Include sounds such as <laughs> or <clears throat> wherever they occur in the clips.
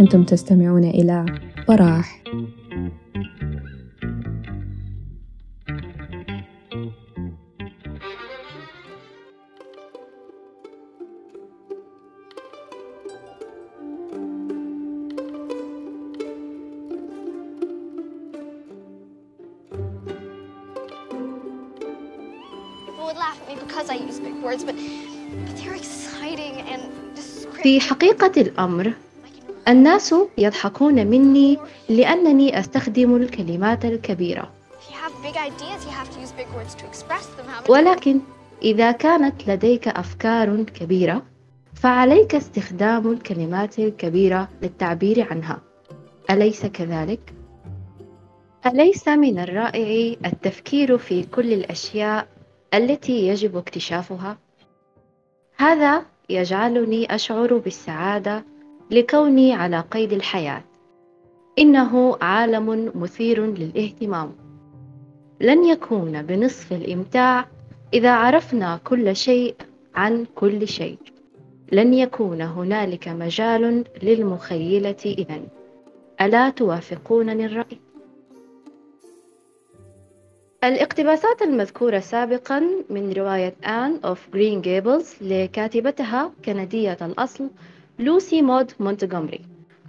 أنتم تستمعون إلى براح في حقيقة الأمر الناس يضحكون مني لأنني أستخدم الكلمات الكبيرة ولكن إذا كانت لديك أفكار كبيرة فعليك استخدام الكلمات الكبيرة للتعبير عنها أليس كذلك؟ أليس من الرائع التفكير في كل الأشياء التي يجب اكتشافها؟ هذا يجعلني أشعر بالسعادة لكوني على قيد الحياة. إنه عالم مثير للاهتمام. لن يكون بنصف الإمتاع إذا عرفنا كل شيء عن كل شيء. لن يكون هنالك مجال للمخيلة إذن. ألا توافقونني الرأي؟ الاقتباسات المذكورة سابقا من رواية Anne of Green Gables لكاتبتها كندية الأصل لوسي مود مونتغومري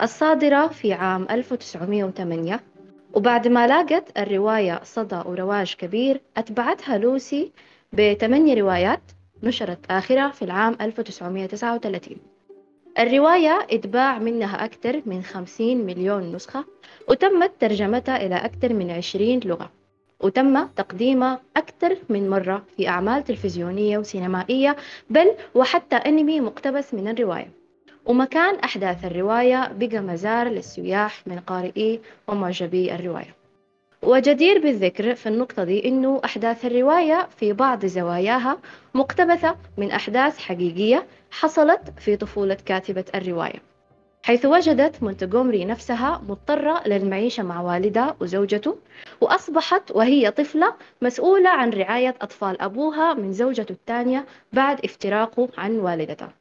الصادرة في عام 1908 وبعد ما لاقت الرواية صدى ورواج كبير أتبعتها لوسي بثمانية روايات نشرت آخرها في العام 1939 الرواية إتباع منها أكثر من 50 مليون نسخة وتمت ترجمتها إلى أكثر من 20 لغة. وتم تقديمها أكثر من مرة في أعمال تلفزيونية وسينمائية بل وحتى أنمي مقتبس من الرواية. ومكان أحداث الرواية بقى مزار للسياح من قارئي ومعجبي الرواية. وجدير بالذكر في النقطة دي إنه أحداث الرواية في بعض زواياها مقتبسة من أحداث حقيقية حصلت في طفولة كاتبة الرواية. حيث وجدت مونتغومري نفسها مضطرة للمعيشة مع والدها وزوجته وأصبحت وهي طفلة مسؤولة عن رعاية أطفال أبوها من زوجته الثانية بعد افتراقه عن والدتها.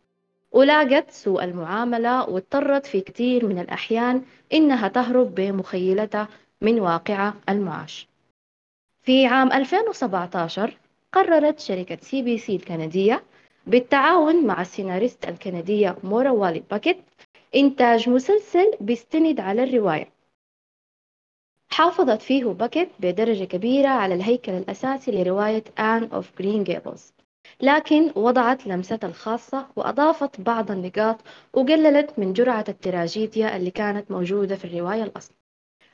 ولاقت سوء المعاملة واضطرت في كثير من الأحيان إنها تهرب بمخيلتها من واقع المعاش. في عام 2017 قررت شركة سي بي سي الكندية بالتعاون مع السيناريست الكندية مويرا والي باكيت إنتاج مسلسل بيستند على الرواية. حافظت فيه باكيت بدرجة كبيرة على الهيكل الأساسي لرواية Anne of Green Gables لكن وضعت لمستها الخاصة وأضافت بعض النقاط وقللت من جرعة التراجيديا اللي كانت موجودة في الرواية الأصل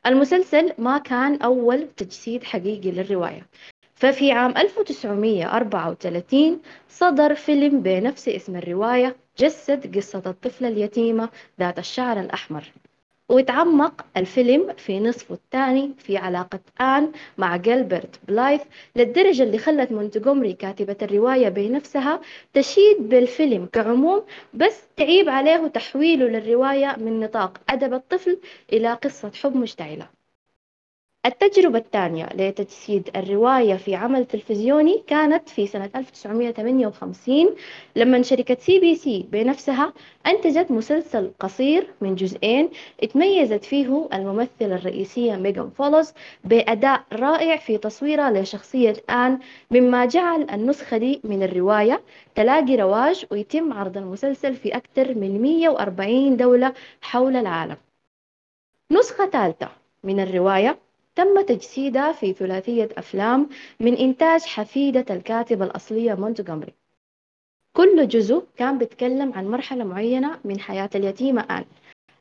المسلسل ما كان أول تجسيد حقيقي للرواية ففي عام 1934 صدر فيلم بنفس اسم الرواية جسد قصة الطفلة اليتيمة ذات الشعر الأحمر. وتعمق الفيلم في نصفه الثاني في علاقة آن مع جيلبرت بلايث للدرجة اللي خلت مونتغومري كاتبة الرواية بنفسها تشيد بالفيلم كعموم بس تعيب عليه تحويله للرواية من نطاق أدب الطفل إلى قصة حب مشتعلة. التجربة الثانية لتجسيد الرواية في عمل تلفزيوني كانت في سنة 1958 لما شركة CBC بنفسها أنتجت مسلسل قصير من جزئين اتميزت فيه الممثلة الرئيسية ميغان فولوز بأداء رائع في تصويرها لشخصية آن مما جعل النسخة دي من الرواية تلاقي رواج ويتم عرض المسلسل في أكثر من 140 دولة حول العالم. نسخة ثالثة من الرواية تم تجسيدها في ثلاثية أفلام من إنتاج حفيدة الكاتبة الأصلية مونتغومري كل جزء كان بيتكلم عن مرحلة معينة من حياة اليتيمة آن.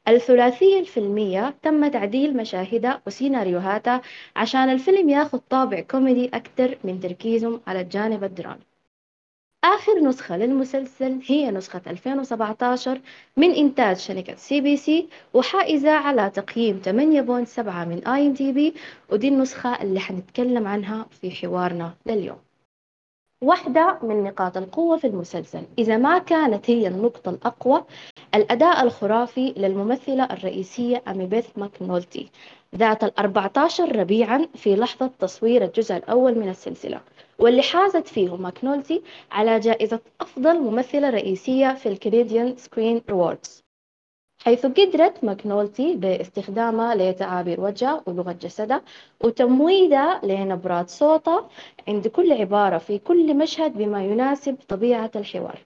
الثلاثية الفيلمية تم تعديل مشاهدها وسيناريوهاتها عشان الفيلم ياخد طابع كوميدي أكثر من تركيزهم على الجانب الدرامي. آخر نسخة للمسلسل هي نسخة 2017 من إنتاج شركة CBC وحائزة على تقييم 8.7 من IMDb ودي النسخة اللي حنتكلم عنها في حوارنا لليوم. واحدة من نقاط القوة في المسلسل. إذا ما كانت هي النقطة الأقوى الأداء الخرافي للممثلة الرئيسية أمي بيث ماكنولتي ذات الأربعة عشر ربيعا في لحظة تصوير الجزء الأول من السلسلة. واللي حازت فيه ماكنولتي على جائزة أفضل ممثلة رئيسية في ال Canadian Screen Awards حيث قدرت ماكنولتي باستخدامها لتعابير وجهها ولغة جسدها وتجويدها لنبرات صوتها عند كل عبارة في كل مشهد بما يناسب طبيعة الحوار.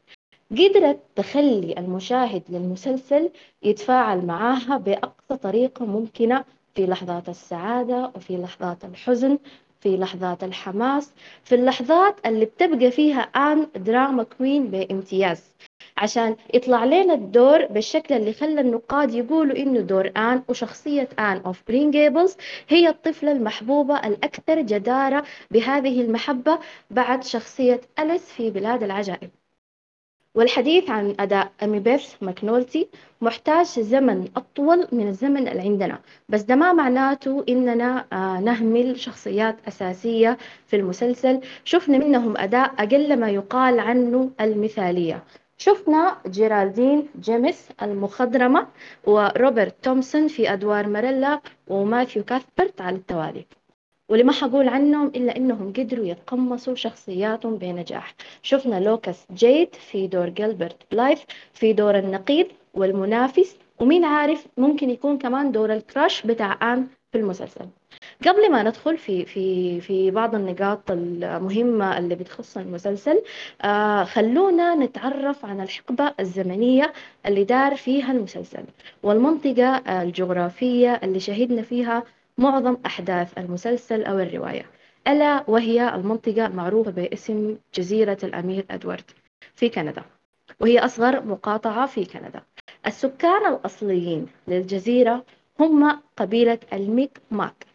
قدرت تخلي المشاهد للمسلسل يتفاعل معاها بأقصى طريقة ممكنة في لحظات السعادة وفي لحظات الحزن في لحظات الحماس في اللحظات اللي بتبقى فيها آن drama queen بامتياز. عشان يطلع لنا الدور بالشكل اللي خلى النقاد يقولوا إنه دور آن وشخصية Anne of Green Gables هي الطفلة المحبوبة الأكثر جدارة بهذه المحبة بعد شخصية أليس في بلاد العجائب. والحديث عن أداء أمي بيث ماكنولتي محتاج زمن أطول من الزمن اللي عندنا. بس ده ما معناته إننا آه نهمل شخصيات أساسية في المسلسل. شفنا منهم أداء أقل ما يقال عنه المثالية. شفنا جيرالدين جيمس المخضرمة وروبرت تومسون في أدوار ماريلا وماثيو كاثبرت على التوالي. واللي ما حقول عنهم إلا إنهم قدروا يتقمصوا شخصياتهم بنجاح. شفنا لوكاس جيد في دور جيلبرت بلايث في دور النقيض والمنافس ومين عارف ممكن يكون كمان دور الكراش بتاع آن في المسلسل. قبل ما ندخل في في في بعض النقاط المهمة اللي بتخص المسلسل آه خلونا نتعرف عن الحقبة الزمنية اللي دار فيها المسلسل والمنطقة الجغرافية اللي شهدنا فيها معظم أحداث المسلسل أو الرواية. ألا وهي المنطقة المعروفة باسم جزيرة الأمير أدوارد في كندا وهي أصغر مقاطعة في كندا. السكان الأصليين للجزيرة هم قبيلة الميك ماك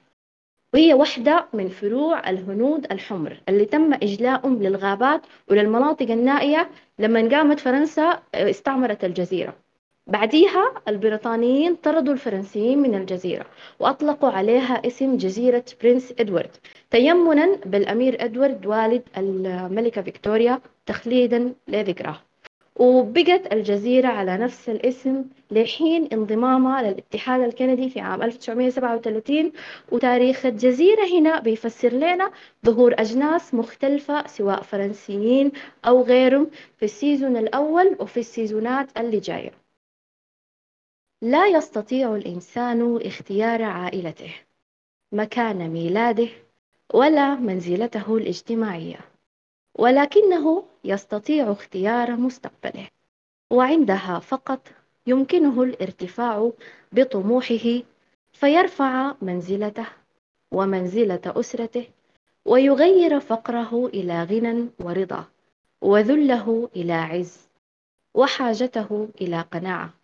وهي واحدة من فروع الهنود الحمر اللي تم إجلاءهم للغابات وللمناطق النائية لما قامت فرنسا استعمرت الجزيرة. بعديها البريطانيين طردوا الفرنسيين من الجزيرة وأطلقوا عليها اسم جزيرة برنس إدوارد تيمنا بالأمير إدوارد والد الملكة فيكتوريا تخليدا لذكراه. وبقت الجزيرة على نفس الاسم لحين انضمامها للاتحاد الكندي في عام 1937 وتاريخ الجزيرة هنا بيفسر لنا ظهور أجناس مختلفة سواء فرنسيين أو غيرهم في ال season الأول وفي السيزونات اللي جاية. لا يستطيع الإنسان اختيار عائلته مكان ميلاده ولا منزلته الاجتماعية ولكنه يستطيع اختيار مستقبله وعندها فقط يمكنه الارتفاع بطموحه فيرفع منزلته ومنزلة أسرته ويغير فقره إلى غنى ورضا وذله إلى عز وحاجته إلى قناعة.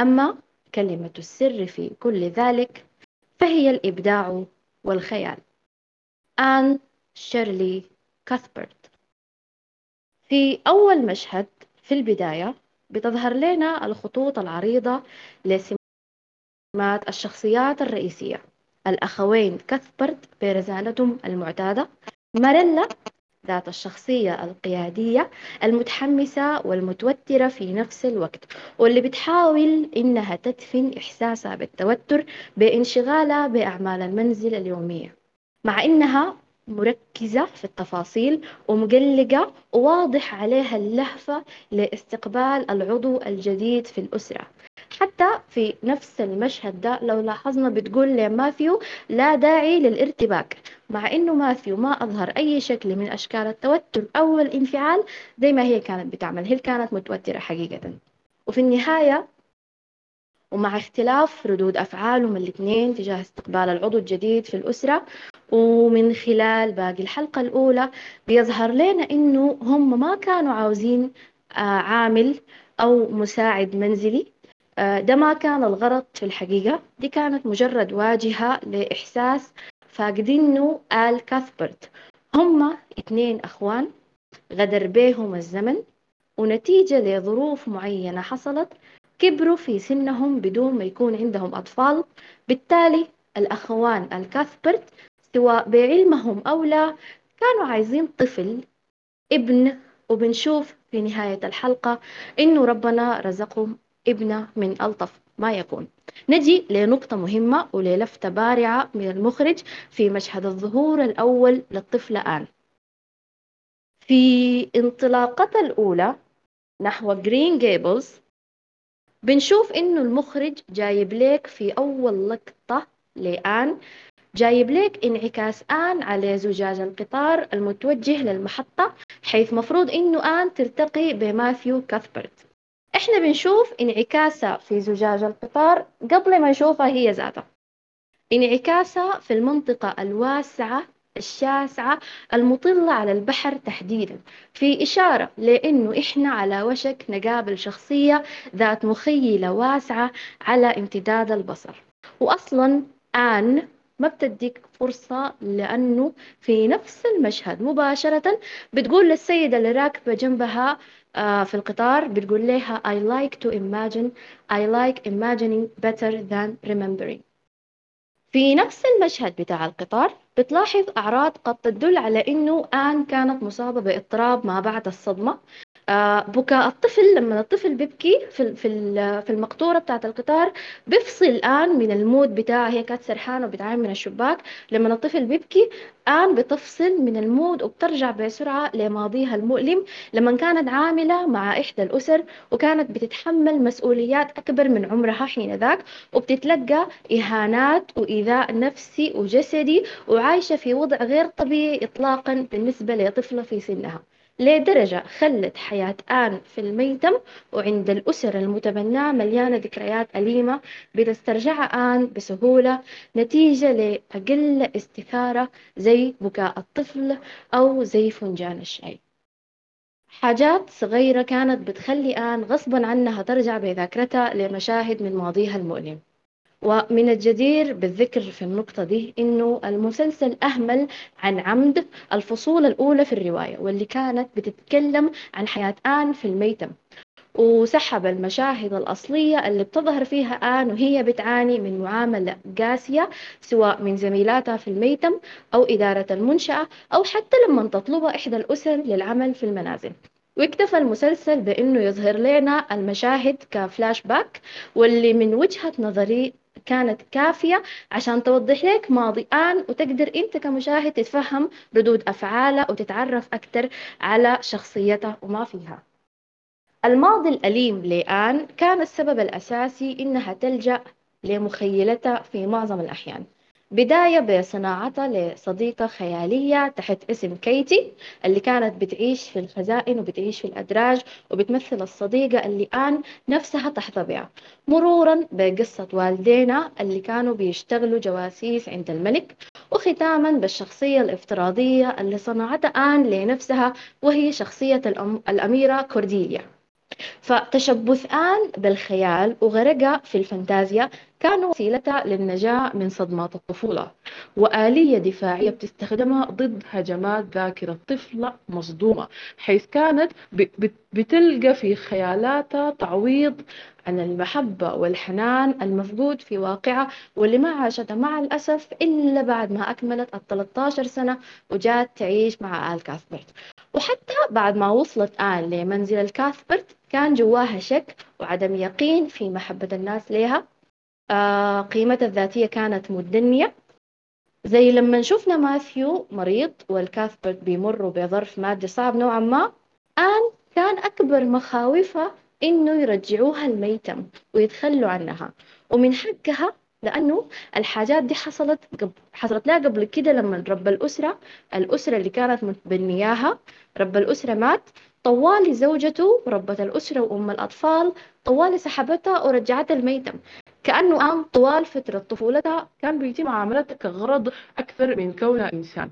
أما كلمة السر في كل ذلك فهي الإبداع والخيال. آن شيرلي كاثبرت. في أول مشهد في البداية بتظهر لنا الخطوط العريضة لسمات الشخصيات الرئيسية. الأخوين كاثبرت برزالتهم المعتادة ماريلا ذات الشخصية القيادية المتحمسة والمتوترة في نفس الوقت واللي بتحاول إنها تدفن إحساسها بالتوتر بانشغالها بأعمال المنزل اليومية مع إنها مركزة في التفاصيل ومقلقة وواضح عليها اللهفة لاستقبال العضو الجديد في الأسرة. حتى في نفس المشهد ده لو لاحظنا بتقول لماثيو لا داعي للارتباك مع إنه ماثيو ما أظهر أي شكل من أشكال التوتر أو الانفعال زي ما هي كانت بتعمل هي كانت متوترة حقيقة. وفي النهاية ومع اختلاف ردود أفعالهم الاثنين تجاه استقبال العضو الجديد في الأسرة ومن خلال باقي الحلقة الأولى بيظهر لنا إنه هم ما كانوا عاوزين عامل أو مساعد منزلي ده ما كان الغرض في الحقيقة. دي كانت مجرد واجهة لإحساس فاقدينه آل كاثبرت. هم اثنين أخوان غدر بيهم الزمن ونتيجة لظروف معينة حصلت كبروا في سنهم بدون ما يكون عندهم أطفال. بالتالي الأخوان الكاثبرت سواء بعلمهم أو لا كانوا عايزين طفل ابن. وبنشوف في نهاية الحلقة إنه ربنا رزقهم ابنة من ألطف ما يكون. نجي لنقطة مهمة وللفتة بارعة من المخرج في مشهد الظهور الأول للطفلة آن. في انطلاقتها الأولى نحو جرين جيبلز بنشوف إنه المخرج جايب لك في أول لقطة لآن. جايب لك انعكاس آن على زجاج القطار المتوجه للمحطة حيث مفروض إنه آن تلتقي بماثيو كاثبرت. إحنا بنشوف انعكاسها في زجاج القطار قبل ما نشوفها هي ذاتها انعكاسها في المنطقة الواسعة الشاسعة المطلة على البحر تحديدا. في إشارة لأنه إحنا على وشك نقابل شخصية ذات مخيلة واسعة على امتداد البصر. وأصلا آن ما بتديك فرصة لأنه في نفس المشهد مباشرة بتقول للسيدة اللي راكبة جنبها آه، في القطار بتقول لها I like to imagine I like imagining better than remembering. في نفس المشهد بتاع القطار بتلاحظ أعراض قد تدل على إنه آن كانت مصابة بإضطراب ما بعد الصدمة. بكاء. الطفل لما الطفل بيبكي في في المقطورة بتاعة القطار بيفصل الآن من المود بتاعه. هي كانت سرحانة وبتعاين من الشباك. لما الطفل بيبكي الان بتفصل من المود وبترجع بسرعة لماضيها المؤلم. لما كانت عاملة مع إحدى الأسر وكانت بتتحمل مسؤوليات أكبر من عمرها حين ذاك وبتتلقى إهانات وإيذاء نفسي وجسدي وعايشة في وضع غير طبيعي اطلاقا بالنسبة لطفلة في سنها. لدرجة خلت حياة آن في الميتم وعند الأسر المتبناة مليانة ذكريات أليمة بتسترجعها آن بسهولة نتيجة لأقل استثارة زي بكاء الطفل أو زي فنجان الشاي. حاجات صغيرة كانت بتخلي آن غصبا عنها ترجع بذاكرتها لمشاهد من ماضيها المؤلم. ومن الجدير بالذكر في النقطة دي إنه المسلسل أهمل عن عمد الفصول الأولى في الرواية واللي كانت بتتكلم عن حياة آن في الميتم. وسحب المشاهد الأصلية اللي بتظهر فيها آن وهي بتعاني من معاملة قاسية سواء من زميلاتها في الميتم أو إدارة المنشأة أو حتى لما تطلبها إحدى الأسر للعمل في المنازل. واكتفى المسلسل بأنه يظهر لنا المشاهد كفلاش باك واللي من وجهة نظري كانت كافية عشان توضح لك ماضي آن وتقدر أنت كمشاهد تتفهم ردود أفعاله وتتعرف أكثر على شخصيته وما فيها. الماضي الأليم لآن كان السبب الأساسي إنها تلجأ لمخيلتها في معظم الأحيان. بداية بصناعتها لصديقة خيالية تحت اسم كيتي اللي كانت بتعيش في الخزائن وبتعيش في الأدراج وبتمثل الصديقة اللي آن نفسها تحظى بها مرورا بقصة والدينا اللي كانوا بيشتغلوا جواسيس عند الملك وختاما بالشخصية الافتراضية اللي صنعتها آن لنفسها وهي شخصية الأميرة كورديليا. فتشبث آن بالخيال وغرقها في الفانتازيا كانوا وسيلتها للنجاة من صدمات الطفولة وآلية دفاعية بتستخدمها ضد هجمات ذاكرة طفلة مصدومة حيث كانت بتلقى في خيالاتها تعويض عن المحبة والحنان المفقود في واقعها واللي ما عاشتها مع الأسف إلا بعد ما أكملت ال 13 سنة وجات تعيش مع آل كاثبرت. وحتى بعد ما وصلت آن لمنزل الكاثبرت كان جواها شك وعدم يقين في محبة الناس لها. آه قيمتها الذاتية كانت مدنية. زي لما شفنا ماثيو مريض والكاثبرت بيمروا بظرف مادي صعب نوعا ما آن كان أكبر مخاوفها إنه يرجعوها الميتم ويتخلوا عنها. ومن حقها لأنه الحاجات دي حصلت قبل حصلت لها قبل كده لما رب الأسرة الأسرة اللي كانت متبنياها رب الأسرة مات طوالي زوجته ربة الأسرة وأم الأطفال طوالي سحبتها ورجعتها الميتم كأنه آن طوال فترة طفولتها كان بيتم معاملتها كغرض أكثر من كونها إنسان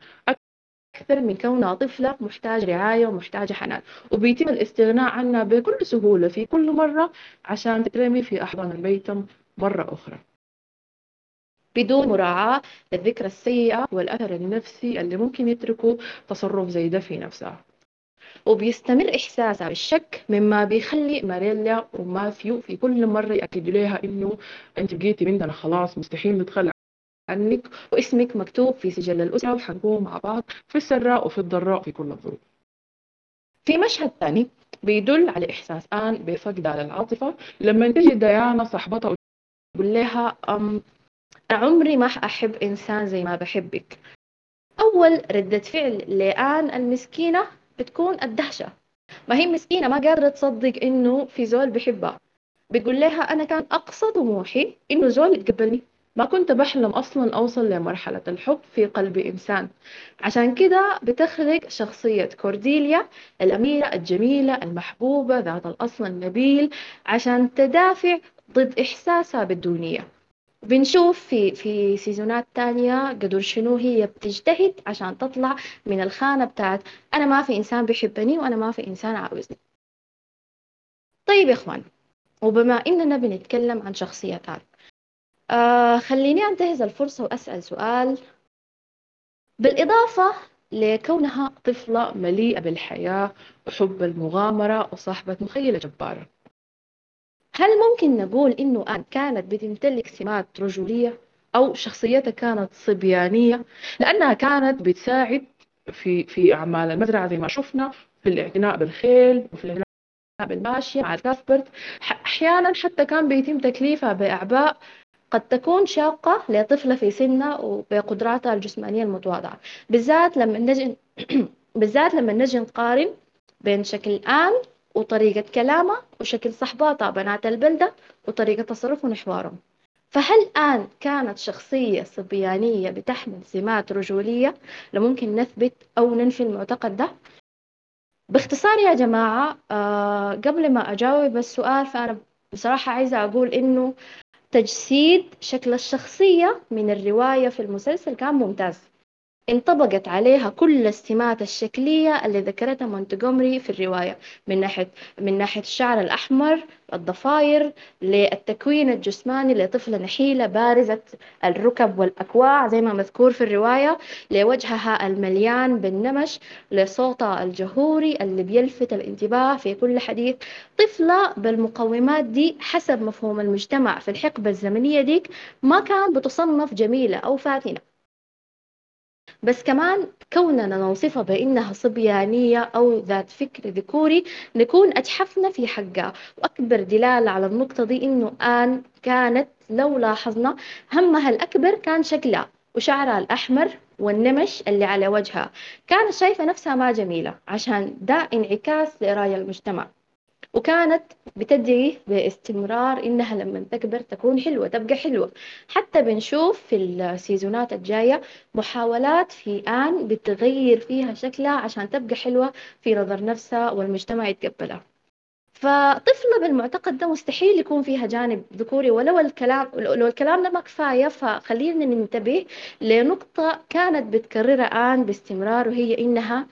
أكثر من كونها طفلة محتاج رعاية ومحتاجة حنان وبيتم الاستغناء عنها بكل سهولة في كل مرة عشان تترمي في أحضان الميتم مرة أخرى. بدون مراعاة للذكرى السيئة والأثر النفسي اللي ممكن يتركه تصرف زي ده في نفسها وبيستمر إحساسها بالشك مما بيخلي ماريلا وماثيو في كل مرة يأكدوا لها إنه أنت بقيتي بنتنا. خلاص مستحيل نتخلى عنك. واسمك مكتوب في سجل الأسرة وحنكون مع بعض في السراء وفي الضراء في كل الظروف. في مشهد ثاني بيدل على إحساس آن بفقدها للعاطفة لما تجي ديانا صاحبتها وتقول لها أم أنا عمري ما أحب إنسان زي ما بحبك. أول ردة فعل لآن المسكينة بتكون الدهشة. ما هي مسكينة ما قادرة تصدق إنه في زول بحبها. بتقول لها أنا كان أقصى طموحي إنه زول يتقبلني ما كنت بحلم أصلا أوصل لمرحلة الحب في قلب إنسان. عشان كده بتخلق شخصية كورديليا الأميرة الجميلة المحبوبة ذات الأصل النبيل عشان تدافع ضد إحساسها بالدونية. بنشوف في في سيزونات تانية قدر شنو هي بتجتهد عشان تطلع من الخانة بتاعت أنا ما في إنسان بيحبني وأنا ما في إنسان عاوزني. طيب يا إخوان وبما إننا بنتكلم عن شخصيتات آه خليني أنتهز الفرصة وأسأل سؤال. بالإضافة لكونها طفلة مليئة بالحياة وحب المغامرة وصاحبة مخيلة جبارة. هل ممكن نقول إنه آن كانت بتمتلك سمات رجولية أو شخصيتها كانت صبيانية؟ لأنها كانت بتساعد في في أعمال المزرعة زي ما شفنا في الاعتناء بالخيل وفي الاعتناء بالماشية مع كاسبرت أحيانا حتى كان بيتم تكليفها بأعباء قد تكون شاقة لطفلة في سنها وبقدراتها الجسمانية المتواضعة. بالذات لما نجي <clears throat> بالذات لما نجي نقارن بين شكل آن وطريقة كلامها وشكل صحباتها بنات البلدة وطريقة تصرفهم وحوارهم فهل آن كانت شخصية صبيانية بتحمل سمات رجولية لممكن نثبت أو ننفي المعتقد ده؟ باختصار يا جماعة آه قبل ما أجاوب السؤال فأنا بصراحة عايزة أقول إنه تجسيد شكل الشخصية من الرواية في المسلسل كان ممتاز انطبقت عليها كل السمات الشكلية اللي ذكرتها مونتجومري في الرواية من ناحية من ناحية الشعر الأحمر الضفاير للتكوين الجسماني لطفلة نحيلة بارزة الركب والأكواع زي ما مذكور في الرواية لوجهها المليان بالنمش لصوتها الجهوري اللي بيلفت الانتباه في كل حديث. طفلة بالمقومات دي حسب مفهوم المجتمع. في الحقبة الزمنية ديك ما كان بتصنف جميلة أو فاتنة. بس كمان كوننا نوصفها بأنها صبيانية أو ذات فكر ذكوري نكون أجحفنا في حقها. وأكبر دلالة على النقطة دي إنه آن كانت لو لاحظنا همها الأكبر كان شكلها وشعرها الأحمر والنمش اللي على وجهها. كانت شايفة نفسها ما جميلة عشان ده انعكاس لرأي المجتمع. وكانت بتدعي باستمرار إنها لما تكبر تكون حلوة تبقى حلوة. حتى بنشوف في السيزونات الجاية محاولات في آن بتغير فيها شكلها عشان تبقى حلوة في نظر نفسها والمجتمع يتقبلها. فطفلة بالمعتقد ده مستحيل يكون فيها جانب ذكوري ولو الكلام لو الكلام ده ما كفاية فخلينا ننتبه لنقطة كانت بتكررها آن باستمرار وهي إنها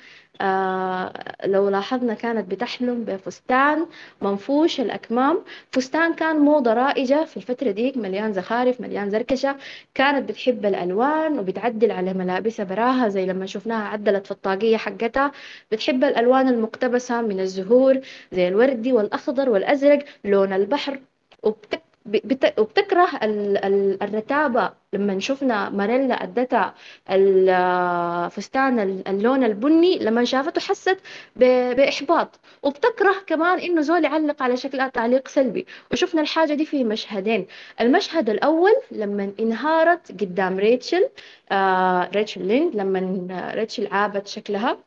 لو لاحظنا كانت بتحلم بفستان منفوش الأكمام. فستان كان موضة رائجة في الفترة ديك مليان زخارف مليان زركشة. كانت بتحب الألوان وبتعدل على ملابسها براها زي لما شفناها عدلت في الطاقية حقتها. بتحب الألوان المقتبسة من الزهور زي الوردي والأخضر والأزرق لون البحر. وبتك وبتكره الرتابة. لما شفنا ماريلا أدتها الفستان اللون البني لما شافته حست بإحباط. وبتكره كمان إنه زول يعلق على شكلها تعليق سلبي. وشفنا الحاجة دي في مشهدين. المشهد الأول لما انهارت قدام ريتشل آه ريتشل ليند لما ريتشل عابت شكلها.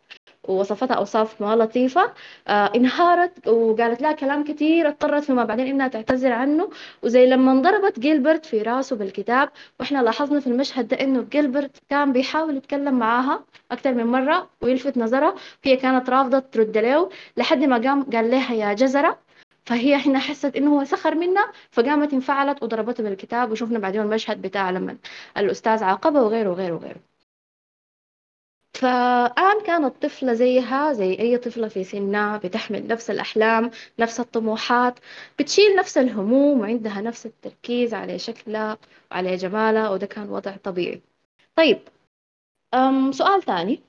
ووصفتها أوصاف ما لطيفة. آه انهارت وقالت لها كلام كثير اضطرت فيما بعدين إنها تعتذر عنه. وزي لما انضربت جيلبرت في راسه بالكتاب وإحنا لاحظنا في المشهد ده إنه جيلبرت كان بيحاول يتكلم معاها أكثر من مرة ويلفت نظرها وهي كانت رافضة ترد له لحد ما قام قال لها يا جزرة. فهي هنا حست إنه هو سخر منها فقامت انفعلت وضربته بالكتاب. وشفنا بعدين المشهد بتاع لما الأستاذ عاقبه وغيره وغيره وغيره. فآن كانت طفلة زيها زي أي طفلة في سنها بتحمل نفس الأحلام نفس الطموحات بتشيل نفس الهموم وعندها نفس التركيز على شكلها وعلى جمالها وده كان وضع طبيعي. طيب أم سؤال ثاني.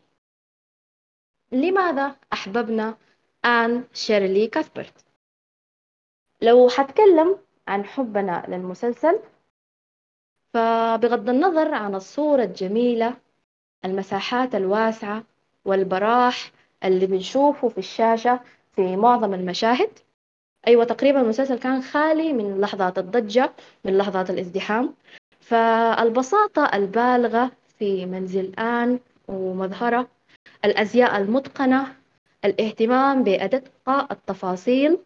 لماذا أحببنا آن شيرلي كاثبرت؟ لو حتكلم عن حبنا للمسلسل فبغض النظر عن الصورة الجميلة المساحات الواسعة والبراح اللي بنشوفه في الشاشة في معظم المشاهد. أيوة تقريبا المسلسل كان خالي من لحظات الضجة من لحظات الازدحام. فالبساطة البالغة في منزل آن ومظهره الأزياء المتقنة الاهتمام بأدق التفاصيل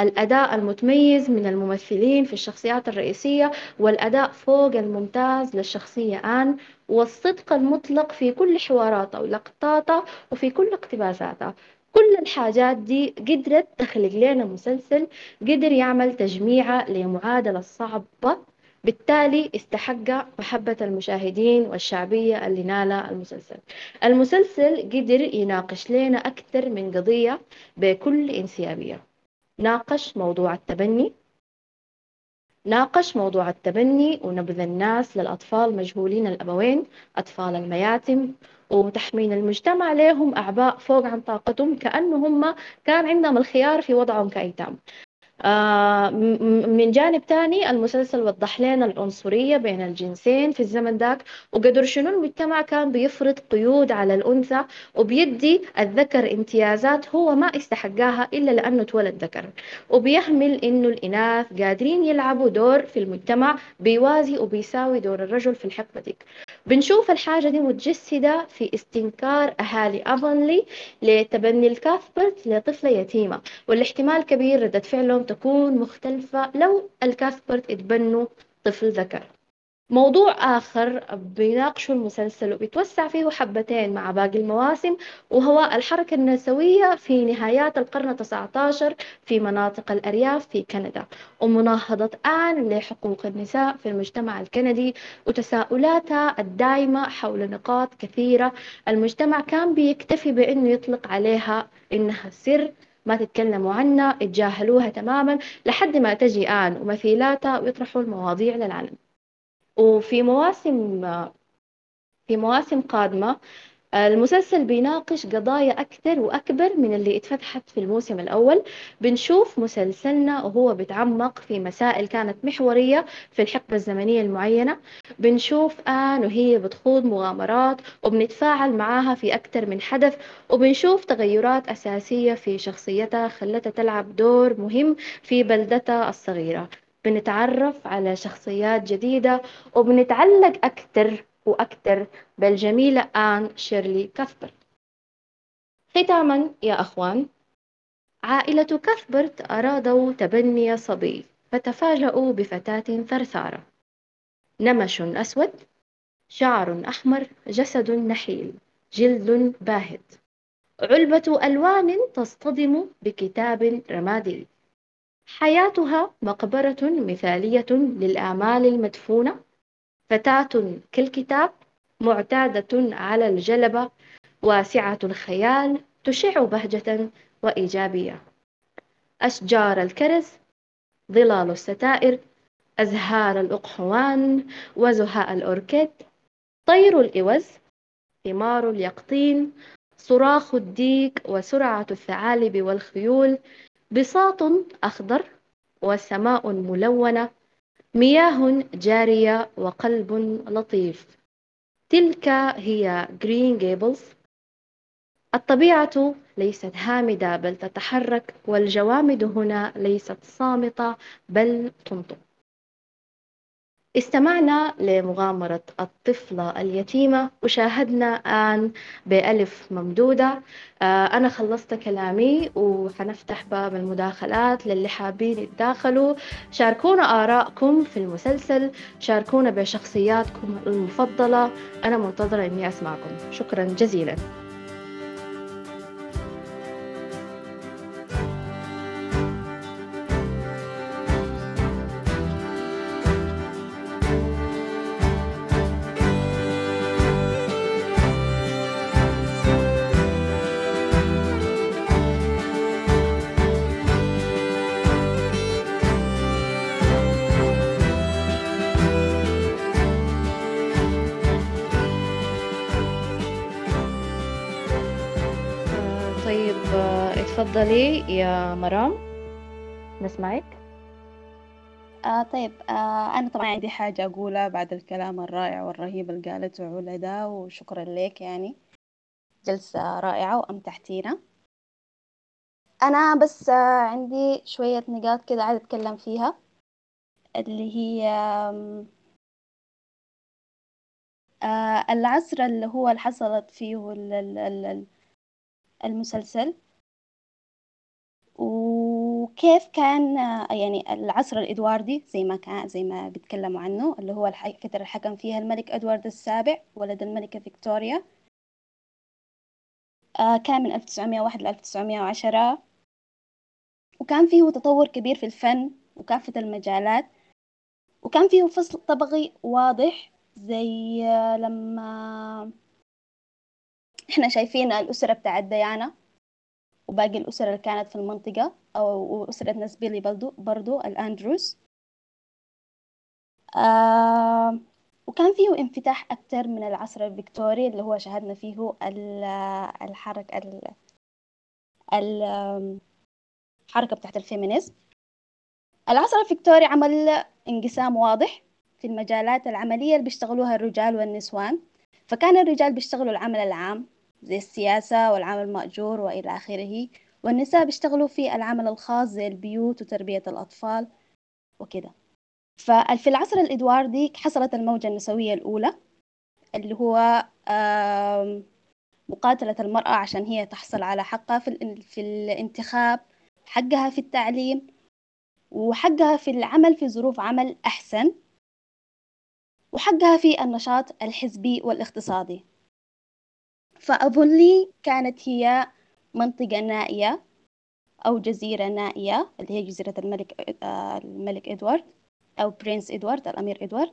الأداء المتميز من الممثلين في الشخصيات الرئيسية والأداء فوق الممتاز للشخصية آن والصدق المطلق في كل حواراتها ولقطاتها وفي كل اقتباساتها كل الحاجات دي قدرت تخلق لنا مسلسل قدر يعمل تجميعة لمعادلة صعبة بالتالي استحق محبة المشاهدين والشعبية اللي نالها المسلسل. المسلسل قدر يناقش لنا أكثر من قضية بكل انسيابية. ناقش موضوع التبني. ناقش موضوع التبني ونبذ الناس للأطفال مجهولين الأبوين أطفال المياتم وتحميل المجتمع لهم أعباء فوق عن طاقتهم كأنه هم كان عندهم الخيار في وضعهم كأيتام. آه من جانب تاني المسلسل وضح لنا العنصرية بين الجنسين في الزمن ذاك وقدر شنو المجتمع كان بيفرض قيود على الأنثى وبيدي الذكر امتيازات هو ما استحقاها إلا لأنه اتولد ذكر. وبيهمل إنه الإناث قادرين يلعبوا دور في المجتمع بيوازي وبيساوي دور الرجل في الحقبة ديك. بنشوف الحاجة دي متجسدة في استنكار أهالي أفنلي لتبني الكاثبرت لطفلة يتيمة والاحتمال كبير ردة فعلهم تكون مختلفة لو الكاثبرت اتبنوا طفل ذكر. موضوع آخر بيناقشه المسلسل وبيتوسع فيه حبتين مع باقي المواسم وهو الحركة النسوية في نهايات القرن التسعة عشر في مناطق الأرياف في كندا ومناهضة آن لحقوق النساء في المجتمع الكندي وتساؤلاتها الدائمة حول نقاط كثيرة. المجتمع كان بيكتفي بأنه يطلق عليها إنها سر ما تتكلموا عنها اتجاهلوها تماما لحد ما تجي آن ومثيلاتها ويطرحوا المواضيع للعلن وفي مواسم في مواسم قادمة المسلسل بيناقش قضايا أكثر وأكبر من اللي اتفتحت في الموسم الأول. بنشوف مسلسلنا وهو بيتعمق في مسائل كانت محورية في الحقبة الزمنية المعينة. بنشوف آن وهي بتخوض مغامرات وبنتفاعل معاها في أكثر من حدث وبنشوف تغيرات أساسية في شخصيتها خلتها تلعب دور مهم في بلدتها الصغيرة. بنتعرف على شخصيات جديدة وبنتعلق أكثر وأكثر بالجميلة آن شيرلي كاثبرت. ختاما يا أخوان عائلة كاثبرت أرادوا تبني صبي فتفاجؤوا بفتاة ثرثارة. نمش أسود شعر أحمر جسد نحيل جلد باهت. علبة ألوان تصطدم بكتاب رمادي. حياتها مقبرة مثالية للآمال المدفونة فتاة كالكتاب معتادة على الجلبة واسعة الخيال تشع بهجة وإيجابية. أشجار الكرز ظلال الستائر أزهار الأقحوان وزهاء الأوركيد طير الإوز ثمار اليقطين صراخ الديك وسرعة الثعالب والخيول بساط أخضر وسماء ملونة مياه جارية وقلب لطيف. تلك هي جرين جيبلز الطبيعة ليست هامدة بل تتحرك والجوامد هنا ليست صامتة بل تنطق. استمعنا لمغامرة الطفلة اليتيمة وشاهدنا آن بألف ممدودة. آه، أنا خلصت كلامي وحنفتح باب المداخلات للي حابين يتداخلوا. شاركونا آراءكم في المسلسل شاركونا بشخصياتكم المفضلة. أنا منتظرة إني أسمعكم. شكرا جزيلا. اتفضلي يا مرام. نسمعك. آه طيب آه أنا طبعا عندي حاجة أقولها بعد الكلام الرائع والرهيب اللي قالته علا ده وشكرا لك يعني. جلسة رائعة وأمتعتينا أنا بس آه، عندي شوية نقاط كده عايزة أتكلم فيها اللي هي آه، العصر اللي هو اللي حصلت فيه ال- ال- ال- المسلسل. وكيف كان آه، يعني العصر الإدواردي زي ما كان زي ما بيتكلموا عنه اللي هو الفترة حكم فيها الملك إدوارد السابع ولد الملكة فيكتوريا. آه، كان من 1901 ل 1910 وكان فيه تطور كبير في الفن وكافة المجالات. وكان فيه فصل طبقي واضح زي آه، لما إحنا شايفين الأسرة بتاعت ديانا. وباقي الأسر اللي كانت في المنطقة أو أسرة نسبيلي برضو, برضو Andrews. آه وكان فيه انفتاح أكتر من العصر الفيكتوري اللي هو شاهدنا فيه ال- الحركة ال- ال- الحركة بتاعت ال feminism. العصر الفيكتوري عمل انقسام واضح في المجالات العملية اللي بيشتغلوها الرجال والنسوان. فكان الرجال بيشتغلوا العمل العام زي السياسة والعمل المأجور وإلى آخره. والنساء بيشتغلوا في العمل الخاص زي البيوت وتربية الأطفال وكده. ففي العصر الإدواردي حصلت الموجة النسوية الأولى اللي هو مقاتلة المرأة عشان هي تحصل على حقها في, في الانتخاب حقها في التعليم وحقها في العمل في ظروف عمل أحسن وحقها في النشاط الحزبي والاقتصادي. ف Avonlea كانت هي منطقة نائية أو جزيرة نائية اللي هي جزيرة الملك آه، الملك إدوارد أو Prince Edward الأمير إدوارد.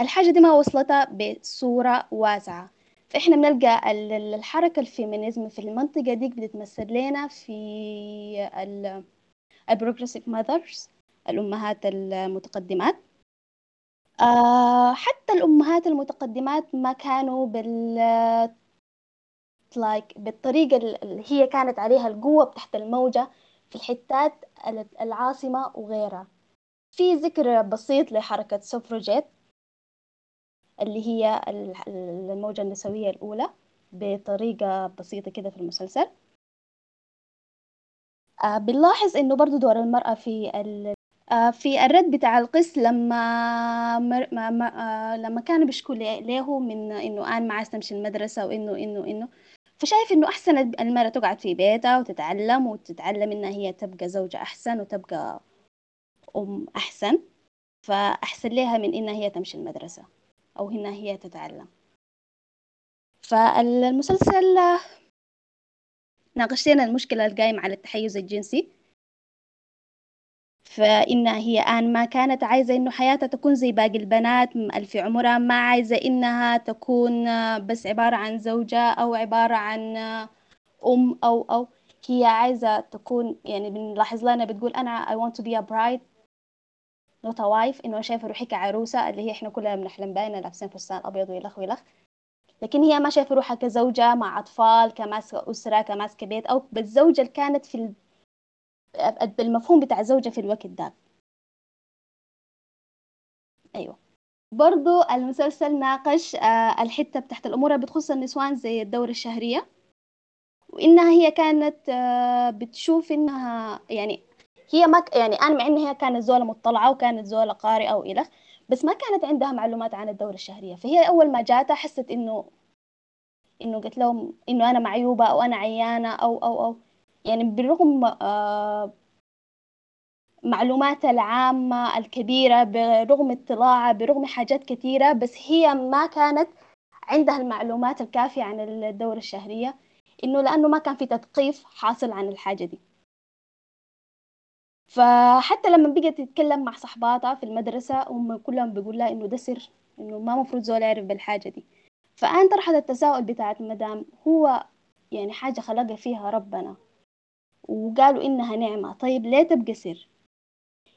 الحاجة دي ما وصلتها بصورة واسعة. فإحنا بنلقى ال- ال- الحركة ال feminism في المنطقة دي بتتمثل لنا في ال ال progressive mothers الأمهات المتقدمات. آه حتى الأمهات المتقدمات ما كانوا بال like بالطريقة اللي هي كانت عليها القوة تحت الموجة في الحتات ال- العاصمة وغيرها. في ذكر بسيط لحركة سفرجيت اللي هي ال- الموجة النسوية الأولى بطريقة بسيطة كده في المسلسل. آه بنلاحظ إنه برضو دور المرأة في ال... آه في الرد بتاع القس لما مر... ما... ما... آه لما كانوا بيشكوا ليه من إنه آن ما عايز تمشي المدرسة وإنه إنه إنه فشايف إنه أحسن المرأة تقعد في بيتها وتتعلم وتتعلم إنها هي تبقى زوجة أحسن وتبقى أم أحسن فأحسن لها من إنها هي تمشي المدرسة أو إنها هي تتعلم. فالمسلسل ناقشتنا المشكلة القايمة على التحيز الجنسي. فإنها هي آن ما كانت عايزة إنه حياتها تكون زي باقي البنات في عمرها ما عايزة إنها تكون بس عبارة عن زوجة أو عبارة عن أم أو أو هي عايزة تكون يعني بنلاحظ لنا بتقول أنا I want to be a bride not a wife إنه شايفة روحي كعروسة اللي هي إحنا كلنا بنحلم بها لابسين فستان أبيض ويلخ ويلخ لكن هي ما شايفة روحها كزوجة مع أطفال كماسكة أسرة كماسكة بيت أو بالزوجة اللي كانت في. بالمفهوم بتاع الزوجة في الوقت ده. أيوة. برضو المسلسل ناقش آه، الحتة بتاعت الأمور اللي بتخص النسوان زي الدورة الشهرية وإنها هي كانت آه، بتشوف إنها يعني هي ما يعني أنا مع إن هي كانت زولة مطلعة وكانت زولة قارئة وإلخ بس ما كانت عندها معلومات عن الدورة الشهرية. فهي أول ما جاتها حست إنه إنه قلت لهم إنه أنا معيوبة أو أنا عيانة أو أو أو. يعني بالرغم آه معلوماتها العامة الكبيرة برغم اطلاعها برغم حاجات كثيرة بس هي ما كانت عندها المعلومات الكافية عن الدورة الشهرية إنه لأنه ما كان في تثقيف حاصل عن الحاجة دي. فحتى لما بقت تتكلم مع صحباتها في المدرسة هم كلهم بيقول لها إنه ده سر إنه ما مفروض زول يعرف بالحاجة دي. فأنا طرحت التساؤل بتاعت مدام هو يعني حاجة خلقها فيها ربنا؟ وقالوا إنها نعمة. طيب ليه تبقى سر؟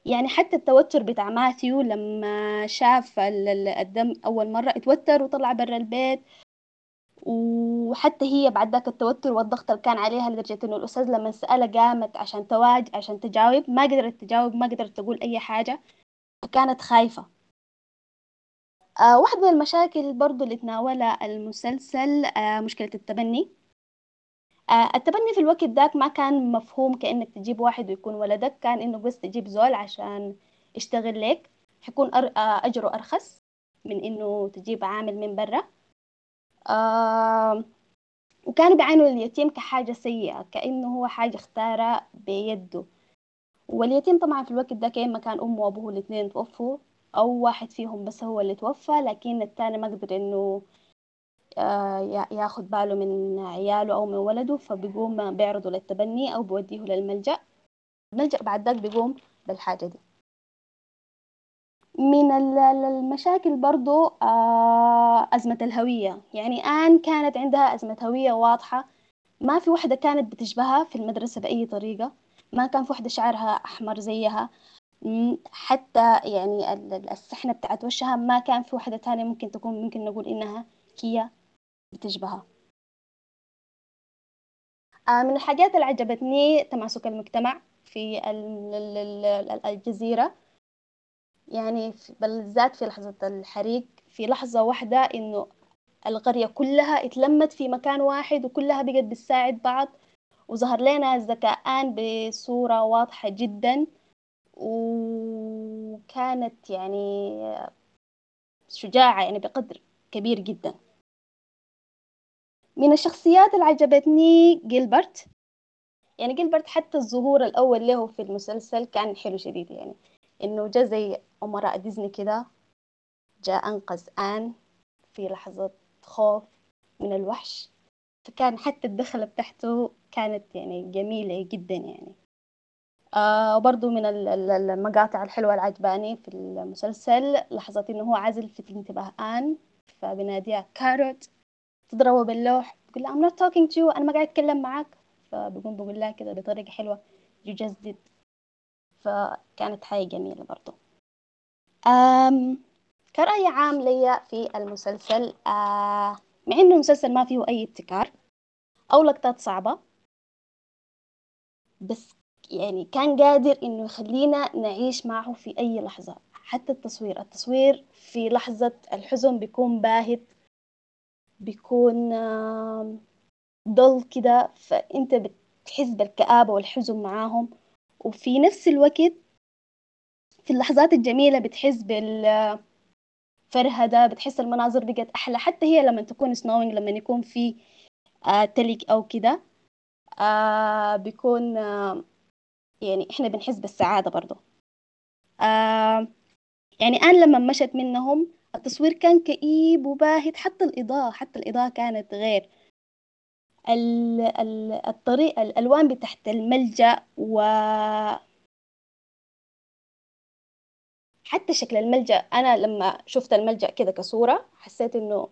يعني حتى التوتر بتاع ماثيو لما شاف ال- ال- الدم أول مرة اتوتر وطلع برا البيت وحتى هي بعد ذاك التوتر والضغط اللي كان عليها لدرجة إنه الأستاذ لما سألها قامت عشان تواج عشان تجاوب ما قدرت تجاوب ما قدرت تقول أي حاجة فكانت خايفة. آه واحدة من المشاكل برضو اللي تناولها المسلسل آه مشكلة التبني. التبني في الوقت ذاك ما كان مفهوم كأنك تجيب واحد ويكون ولدك كان إنه بس تجيب زول عشان يشتغل لك. حيكون أر... آه أجره أرخص من إنه تجيب عامل من برا. آه وكانوا بيعانوا اليتيم كحاجة سيئة كأنه هو حاجة اختارها بيده. واليتيم طبعا في الوقت ده كان ما كان أمه وأبوه الاثنين توفوا أو واحد فيهم بس هو اللي توفى لكن التاني ما قدر إنه آه ياخد باله من عياله أو من ولده فبيقوم بيعرضه للتبني أو بيوديه للملجأ. الملجأ بعد ذاك بيقوم بالحاجة دي. من المشاكل برضو آه أزمة الهوية. يعني آن كانت عندها أزمة هوية واضحة. ما في وحدة كانت بتشبهها في المدرسة بأي طريقة. ما كان في وحدة شعرها أحمر زيها. حتى يعني السحنة بتاعت وشها ما كان في وحدة تانية ممكن تكون ممكن نقول إنها هي. بتشبهها. آه من الحاجات اللي عجبتني تماسك المجتمع في الجزيرة. يعني بالذات في لحظة الحريق في لحظة واحدة إنه القرية كلها اتلمت في مكان واحد وكلها بقت بتساعد بعض وظهر لنا الذكاءان بصورة واضحة جدا. وكانت يعني شجاعة يعني بقدر كبير جدا. من الشخصيات اللي عجبتني جيلبرت. يعني جيلبرت حتى الظهور الأول له في المسلسل كان حلو شديد يعني إنه جا زي أمراء ديزني كده جاء أنقذ آن في لحظة خوف من الوحش. فكان حتى الدخلة بتاعته كانت يعني جميلة جدا يعني. آه برضو من المقاطع الحلوة العجباني في المسلسل لحظة إنه هو عزل في انتباه آن فبناديها كاروت تضربه باللوح بقول لها I'm not talking to you أنا ما قاعد أتكلم معاك. فبقوم بقول لها كده بطريقة حلوة did. فكانت حاجة جميلة برضو. أم كرأي عام ليا في المسلسل آه مع إنه المسلسل ما فيه أي ابتكار أو لقطات صعبة بس يعني كان قادر إنه يخلينا نعيش معه في أي لحظة. حتى التصوير التصوير في لحظة الحزن بيكون باهت. بيكون ضل كده فأنت بتحس بالكآبة والحزن معاهم. وفي نفس الوقت في اللحظات الجميلة بتحس بالفرهدة بتحس المناظر بقت أحلى. حتى هي لما تكون سنوينج لما يكون في آه تلج أو كده آه بيكون يعني إحنا بنحس بالسعادة برضو. آه يعني أنا لما مشت منهم التصوير كان كئيب وباهت حتى الإضاءة حتى الإضاءة كانت غير. الطريقة الألوان بتحت الملجأ و حتى شكل الملجأ. أنا لما شفت الملجأ كده كصورة حسيت إنه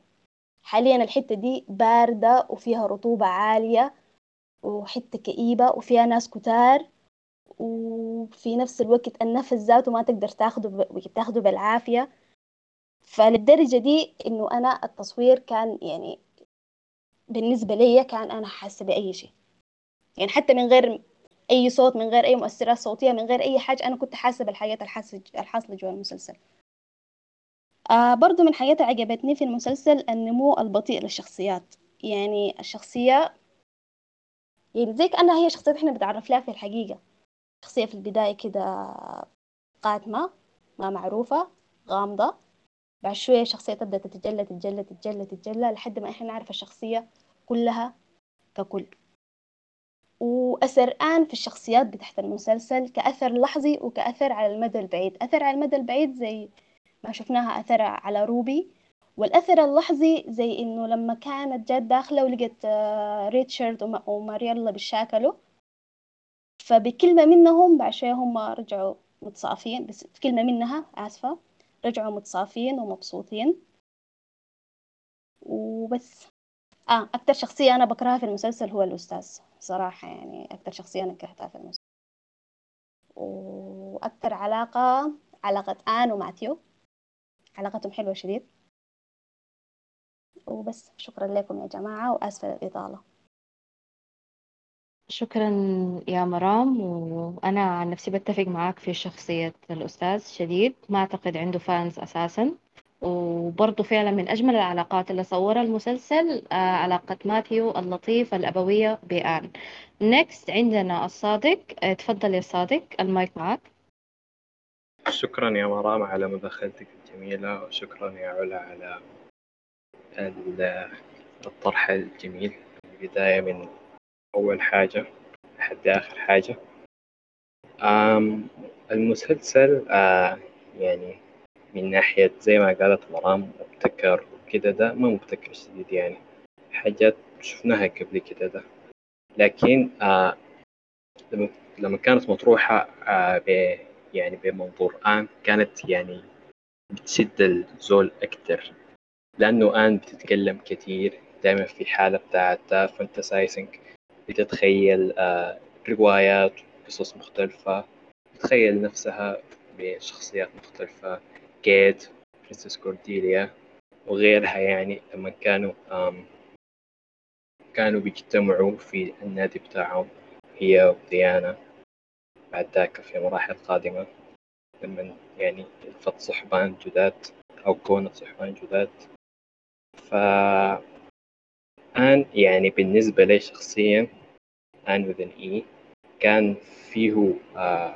حاليا الحتة دي باردة وفيها رطوبة عالية وحتة كئيبة وفيها ناس كتار وفي نفس الوقت النفس ذاته ما تقدر تاخده تاخده بالعافية. فللدرجة دي إنه أنا التصوير كان يعني بالنسبة لي كان أنا حاسة بأي شيء. يعني حتى من غير أي صوت من غير أي مؤثرات صوتية من غير أي حاجة أنا كنت حاسة بالحاجات الحاصلة جوا المسلسل. آه برضو من اللي عجبتني في المسلسل النمو البطيء للشخصيات. يعني الشخصية يعني زي كأنها هي شخصية إحنا بنتعرف لها في الحقيقة. شخصية في البداية كده قاتمة ما معروفة غامضة. بعد شوية الشخصية تبدأ تتجلى تتجلى تتجلى تتجلى لحد ما إحنا نعرف الشخصية كلها ككل. وأثر آن في الشخصيات بتاعت المسلسل كأثر لحظي وكأثر على المدى البعيد. أثر على المدى البعيد زي ما شفناها أثر على روبي والأثر اللحظي زي إنه لما كانت جات داخلة ولقت ريتشارد ومارييلا بيشاكلوا. فبكلمة منهم بعد شوية هم رجعوا متصافين بس كلمة منها آسفة. رجعوا متصافين ومبسوطين. وبس. آه أكتر شخصية أنا بكرهها في المسلسل هو الأستاذ. صراحة يعني أكتر شخصية أنا كرهتها في المسلسل. وأكتر علاقة علاقة آن وماتيو علاقتهم حلوة شديد. وبس. شكرا لكم يا جماعة وآسفة للإطالة شكرا يا مرام وأنا عن نفسي بتفق معاك في شخصية الأستاذ شديد. ما أعتقد عنده fans أساسا. وبرضه فعلا من أجمل العلاقات اللي صورها المسلسل آه، علاقة ماثيو اللطيف الأبوية بآن next عندنا الصادق. آه، تفضل يا صادق المايك معك شكرا يا مرام على مداخلتك الجميلة وشكرا يا علا على الطرح الجميل البداية من أول حاجة لحد آخر حاجة. آم المسلسل آه يعني من ناحية زي ما قالت مرام مبتكر وكده ده ما مبتكر شديد يعني. حاجات شفناها قبل كده ده. لكن آه لما كانت مطروحة آه ب يعني بمنظور آن كانت يعني بتشد الزول أكتر. لأنه آن بتتكلم كتير دائما في حالة بتاعت fantasizing بتتخيل آه روايات وقصص مختلفة. تتخيل نفسها بشخصيات مختلفة ك princess Cordelia وغيرها يعني لما كانوا كانوا بيجتمعوا في النادي بتاعهم هي وديانا. بعد ذاك في مراحل قادمة لما يعني الفت صحبان جداد أو كونت صحبان جداد. ف آن يعني بالنسبة لي شخصيا آن وذن إي كان فيه آه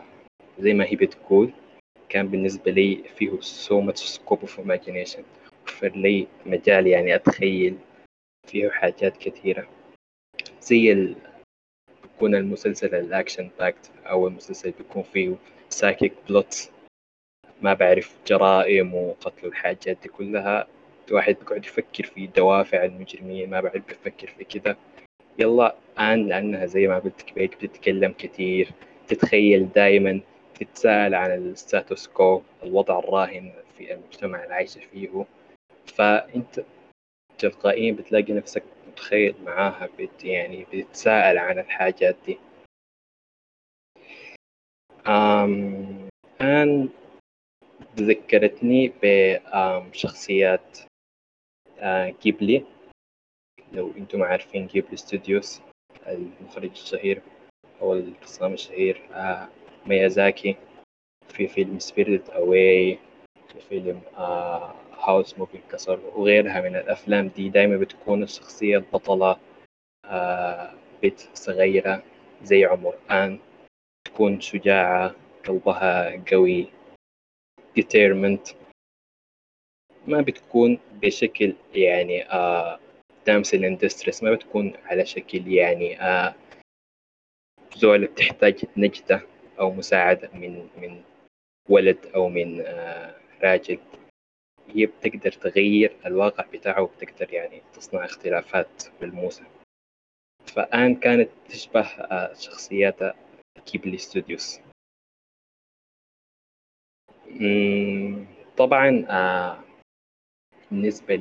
زي ما هي بتقول كان بالنسبة لي فيه so much scope of imagination وفر لي مجال يعني أتخيل فيه حاجات كثيرة. زي ال... بيكون المسلسل ال action packed أو المسلسل بيكون فيه psychic plot ما بعرف جرائم وقتل الحاجات دي كلها الواحد بيقعد يفكر في دوافع المجرمين ما بعرف بيفكر في كده. يلا آن لأنها زي ما قلت لك بتتكلم كثير تتخيل دائما تتساءل عن ال status quo الوضع الراهن في المجتمع اللي عايشة فيه. فأنت تلقائيا بتلاقي نفسك متخيل معاها بت يعني بتتساءل عن الحاجات دي. أم آن ذكرتني بشخصيات جيبلي لو أنتم عارفين Ghibli Studios المخرج الشهير أو الرسام الشهير ميازاكي في فيلم Spirited Away في فيلم Howl's Moving Castle وغيرها من الأفلام دي دايما بتكون الشخصية البطلة بنت صغيرة زي عمر آن تكون شجاعة قلبها قوي determined. ما بتكون بشكل يعني آه damsel in distress ما بتكون على شكل يعني آه زول بتحتاج نجدة أو مساعدة من من ولد أو من آه راجل. هي بتقدر تغير الواقع بتاعه وبتقدر يعني تصنع اختلافات ملموسة. فآن كانت تشبه آه شخصيات Ghibli Studios. طبعا بالنسبة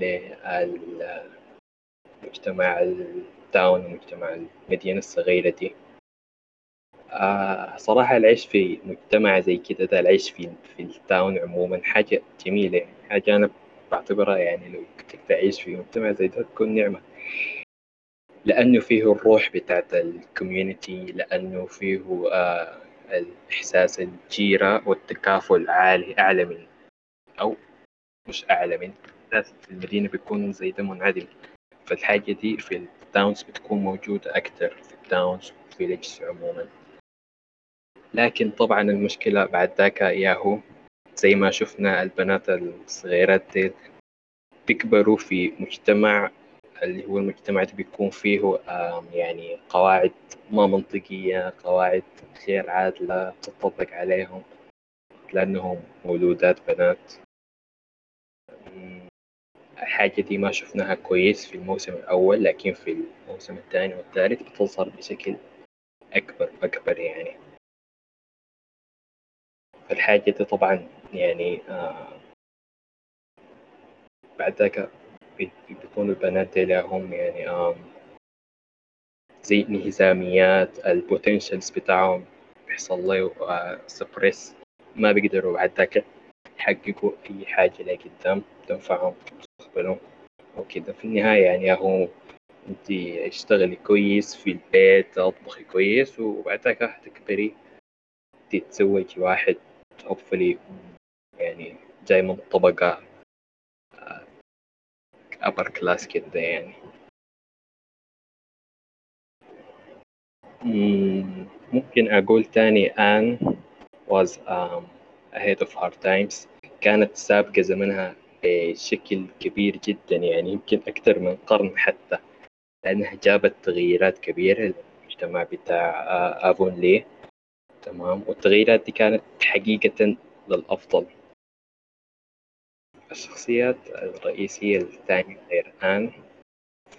للمجتمع ال town ومجتمع المدينة الصغيرة دي. آه صراحة العيش في مجتمع زي كده ده العيش في في ال town عموما حاجة جميلة حاجة أنا بعتبرها يعني لو كنت تعيش في مجتمع زي ده تكون نعمة. لأنه فيه الروح بتاعت ال community لأنه فيه آه الإحساس الجيرة والتكافل عالي أعلى من أو مش أعلى من في المدينة بيكون زي ده منعدم. فالحاجة دي في التاونز بتكون موجودة أكتر في التاونز وفي عموما. لكن طبعا المشكلة بعد ذاك ياهو زي ما شفنا البنات الصغيرات دي بيكبروا في مجتمع اللي هو المجتمع اللي بيكون فيه يعني قواعد ما منطقية قواعد غير عادلة تطبق عليهم لأنهم مولودات بنات. الحاجة دي ما شفناها كويس في الموسم الأول لكن في الموسم الثاني والثالث بتظهر بشكل أكبر وأكبر يعني. فالحاجة دي طبعا يعني آه بعد ذاك بيكون البنات دي لهم يعني آه زي انهزاميات ال potentials بتاعهم بيحصل له آه suppress ما بيقدروا بعد ذاك يحققوا أي حاجة لقدام تنفعهم. مستقبلهم وكده في النهاية يعني هو أنت اشتغلي كويس في البيت أطبخي كويس وبعد ذاك تكبري تتزوجي واحد hopefully يعني جاي من طبقة upper class كده يعني. مم، ممكن أقول تاني آن was um, ahead of her times. كانت سابقة زمنها بشكل كبير جدا يعني يمكن أكثر من قرن حتى لأنها جابت تغييرات كبيرة للمجتمع بتاع آه، أفون لي تمام؟ والتغييرات دي كانت حقيقة للأفضل. الشخصيات الرئيسية الثانية غير آن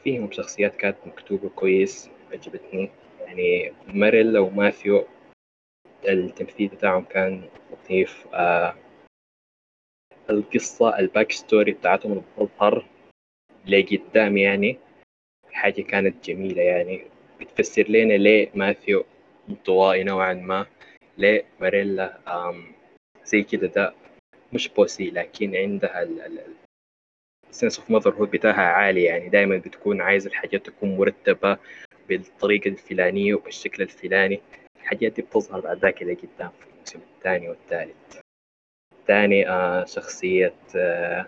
فيهم شخصيات كانت مكتوبة كويس عجبتني. يعني ماريلا وماثيو التمثيل بتاعهم كان لطيف آه القصة ال backstory بتاعتهم بتظهر لقدام يعني. حاجة كانت جميلة يعني. بتفسر لنا ليه ماثيو انطوائي نوعا ما ليه ماريلا زي كده ده مش bossy لكن عندها ال sense of motherhood بتاعها عالي يعني. دائما بتكون عايزة الحاجات تكون مرتبة بالطريقة الفلانية وبالشكل الفلاني. الحاجات دي بتظهر بعد ذاك إلى قدام في الموسم الثاني والثالث. ثاني آه شخصية آه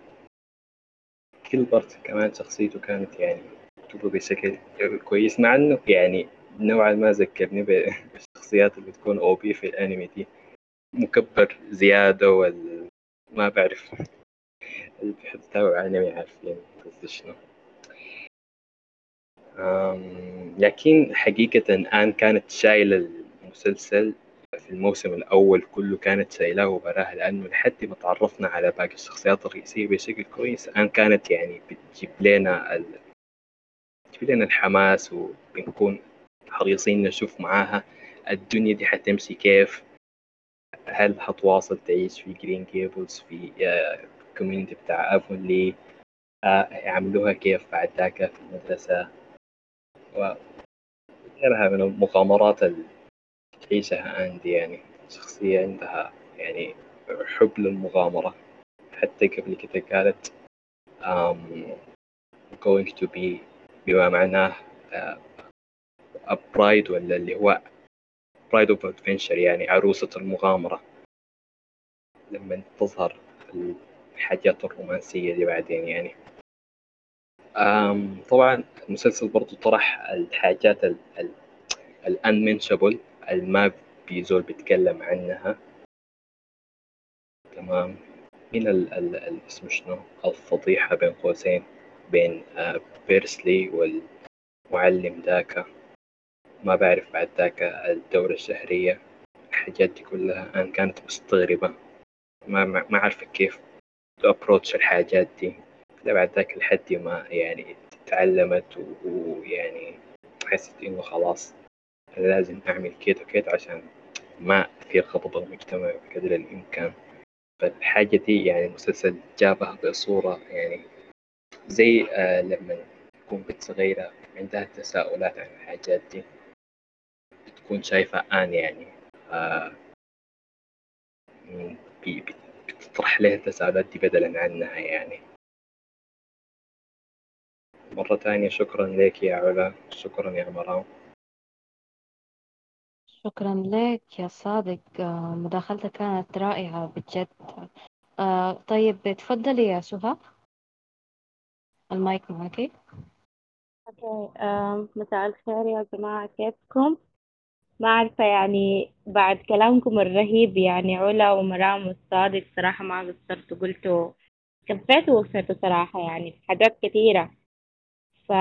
كيلبرت كمان شخصيته كانت يعني مكتوبة بشكل كويس مع إنه يعني نوعا ما ذكرني <laughs> بالشخصيات اللي بتكون أو بي في الأنمي دي. مكبر زيادة وال ما بعرف <laughs> اللي بيحبوا انمي عارفين قصدي شنو. لكن حقيقة آن كانت شايلة المسلسل في الموسم الأول كله كانت شايلاه وبراها لأنه لحد ما تعرفنا على باقي الشخصيات الرئيسية بشكل كويس آن كانت يعني بتجيب لنا ال... بتجيب لنا الحماس وبنكون حريصين نشوف معاها الدنيا دي حتمشي كيف هل حتواصل تعيش في Green Gables في ال community آه، بتاع Avonlea آه، يعملوها كيف بعد ذاك في المدرسة. وغيرها من المغامرات تعيشها آن دي يعني شخصية عندها يعني حب للمغامرة حتى قبل كده قالت um, going to be بما معناه uh, a bride ولا اللي هو bride of adventure يعني عروسة المغامرة. لما تظهر الحاجات الرومانسية دي بعدين يعني. طبعا المسلسل برضو طرح الحاجات الانمنشبل الما بيزول بيتكلم عنها. تمام. من ال ال اسمه شنو؟ الفضيحة بين قوسين بين آه، بيرسلي والمعلم ذاك. ما بعرف بعد ذاك الدورة الشهرية. الحاجات دي كلها أنا كانت مستغربة. ما ما عارفة كيف تأبروتش الحاجات دي. بعد ذاك لحد ما يعني تعلمت ويعني حسيت إنه خلاص أنا لازم أعمل كده وكده عشان ما في خطب المجتمع بقدر الإمكان. فالحاجة دي يعني المسلسل جابها بصورة يعني زي آه لما تكون بنت صغيرة عندها تساؤلات عن الحاجات دي بتكون شايفة آن يعني آه بتطرح لها التساؤلات دي بدلا عنها يعني. مرة ثانية شكرا لك يا علا شكرا يا مرام. شكرا لك يا صادق. آه، مداخلتك كانت رائعة بجد. آه، طيب تفضلي يا سهى المايك معك. أوكي. مساء الخير يا جماعة كيفكم؟ ما عارفة يعني بعد كلامكم الرهيب يعني علا ومرام والصادق صراحة ما قصرتوا قلتوا كفيتوا ووفيتوا صراحة يعني في حاجات كثيرة. ف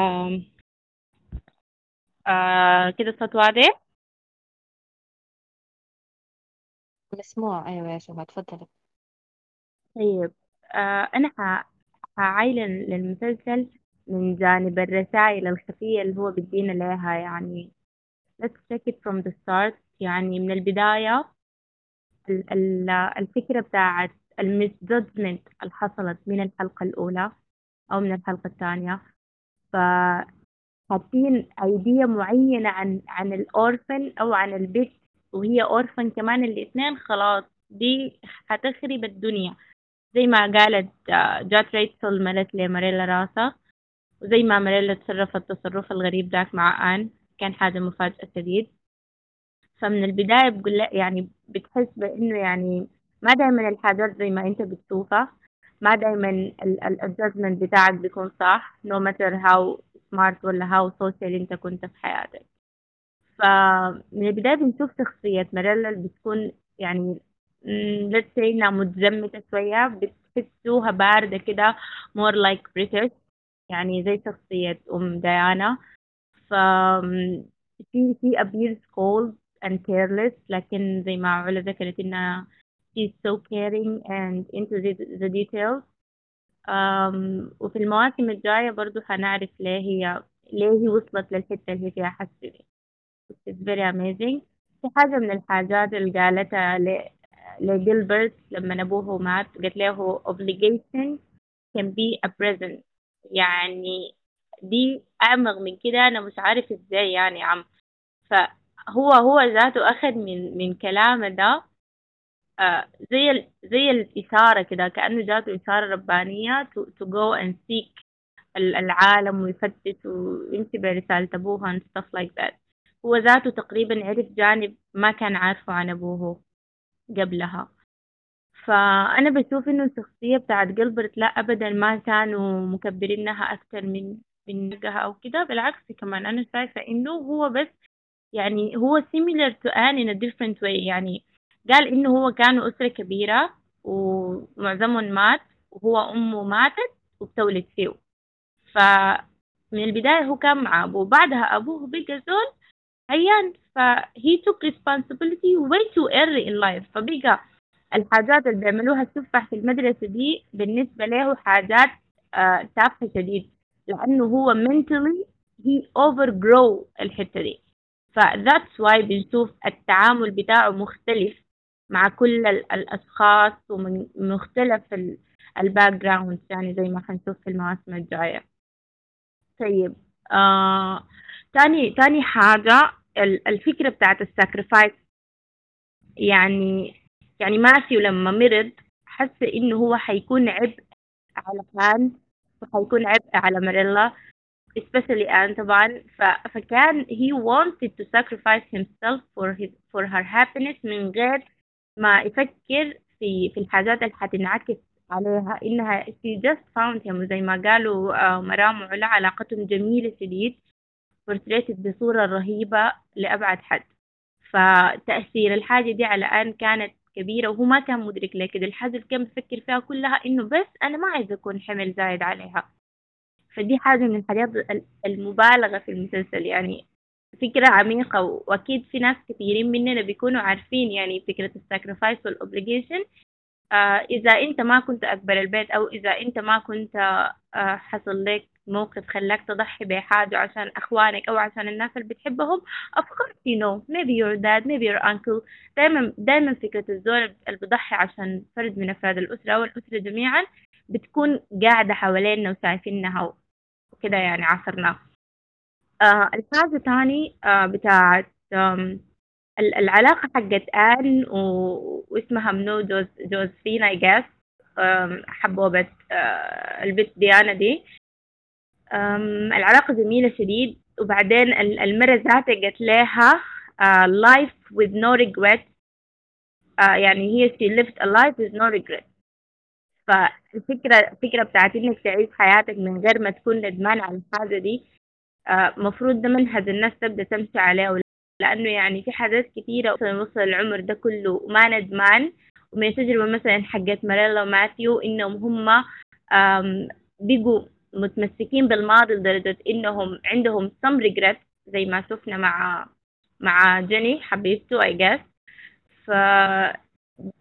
آه كده الصوت واضح؟ مسموع. أيوة يا شباب تفضلي طيب آه أنا هعايل للمسلسل من جانب الرسائل الخفية اللي هو بيدينا لها يعني let's take it from the start. يعني من البداية الفكرة بتاعت المسجدمنت اللي حصلت من الحلقة الأولى أو من الحلقة الثانية. ف حاطين أيدية معينة عن عن الأورفن أو عن البيت وهي أورفن كمان الاثنين خلاص دي هتخرب الدنيا. زي ما قالت آه، جات ريتشل ملت لماريلا راسا. وزي ما ماريلا تصرفت التصرف الغريب ذاك مع آن كان حاجة مفاجأة شديد. فمن البداية بقول يعني بتحس بإنه يعني ما دائما الحاجات زي ما أنت بتشوفها ما دايما الجادجمنت بتاعك بيكون صح no matter how smart ولا how social أنت كنت في حياتك. فمن البداية بنشوف شخصية ماريلا اللي بتكون يعني let's say إنها متزمتة شوية بتحسوها باردة كده more like British يعني زي شخصية أم ديانا. ف في في appears cold and careless لكن زي ما علا ذكرت إنها she's so caring and into the, the details. um, وفي المواسم الجاية برضو حنعرف ليه هي ليه هي وصلت للحتة اللي فيها حسي is very amazing. في حاجة من الحاجات اللي قالتها لجيلبرت لما أبوه مات قالت له obligation can be a present. يعني دي أعمق من كده أنا مش عارف إزاي يعني عم. فهو هو ذاته أخذ من من كلامه ده آه زي ال زي الإثارة كده كأنه جاته إثارة ربانية to, to go and seek العالم ويفتش ويمشي برسالة أبوها and stuff like that. هو ذاته تقريبا عرف جانب ما كان عارفه عن أبوه قبلها. فأنا بشوف إنه الشخصية بتاعت جلبرت لا أبدا ما كانوا مكبرينها أكتر من من نقها أو كده. بالعكس كمان أنا شايفة إنه هو بس يعني هو similar to Anne in a different way. يعني قال إنه هو كانوا أسرة كبيرة ومعظمهم مات وهو أمه ماتت وبتولد فيه. فمن البداية هو كان مع أبوه. بعدها أبوه بقى زول عيان ف he took responsibility way too early in life. فبقى الحاجات اللي بيعملوها السفح في المدرسة دي بالنسبة له حاجات آه تافهة شديد. لأنه هو mentally he overgrow الحتة دي. ف that's why بنشوف التعامل بتاعه مختلف مع كل الأشخاص ومن مختلف ال background يعني زي ما حنشوف في المواسم الجاية. طيب آه تاني تاني حاجة الفكرة بتاعت ال sacrifice يعني يعني ماسيو لما مرض حس إنه هو حيكون عبء على فان وحيكون عبء على ماريلا especially آن طبعا ف... فكان he wanted to sacrifice himself for his for her happiness من غير ما يفكر في في الحاجات اللي حتنعكس عليها. إنها she just found him زي ما قالوا مرام وعلا علاقتهم جميلة شديد. Portrayed بصورة رهيبة لأبعد حد. فتأثير الحاجة دي على آن كانت كبيرة وهو ما كان مدرك لكده الحاجة اللي كان بفكر فيها كلها إنه بس أنا ما عايزة أكون حمل زايد عليها. فدي حاجة من الحاجات المبالغة في المسلسل. يعني فكرة عميقة وأكيد في ناس كثيرين مننا بيكونوا عارفين يعني فكرة ال sacrifice وال obligation آه إذا أنت ما كنت أكبر البيت أو إذا أنت ما كنت آه حصل لك موقف خلاك تضحي بحاجة عشان أخوانك أو عشان الناس اللي بتحبهم. Of course you know maybe your dad maybe your uncle. دايما دايما فكرة الزول اللي بضحي عشان فرد من أفراد الأسرة أو الأسرة جميعا بتكون قاعدة حوالينا وشايفينها وكده يعني عصرنا. آه الحاجة تاني آه بتاعت العلاقة حقت آن واسمها منو؟ جوز جوزفين I guess. حبوبة آه البت ديانا دي. العلاقة جميلة شديد. وبعدين المرة ذاتها قالت لها uh, life with no regret. uh, يعني هي she lived a life with no regret. فالفكرة الفكرة بتاعت إنك تعيش حياتك من غير ما تكون ندمان على الحاجة دي مفروض ده منهج الناس تبدأ تمشي عليه. لأنه يعني في حاجات كثيرة وصل العمر ده كله وما ندمان. ومن التجربة مثلا حقت ماريلا وماثيو إنهم هم بقوا متمسكين بالماضي لدرجة إنهم عندهم some regret زي ما شفنا مع مع جيني حبيبته I guess. ف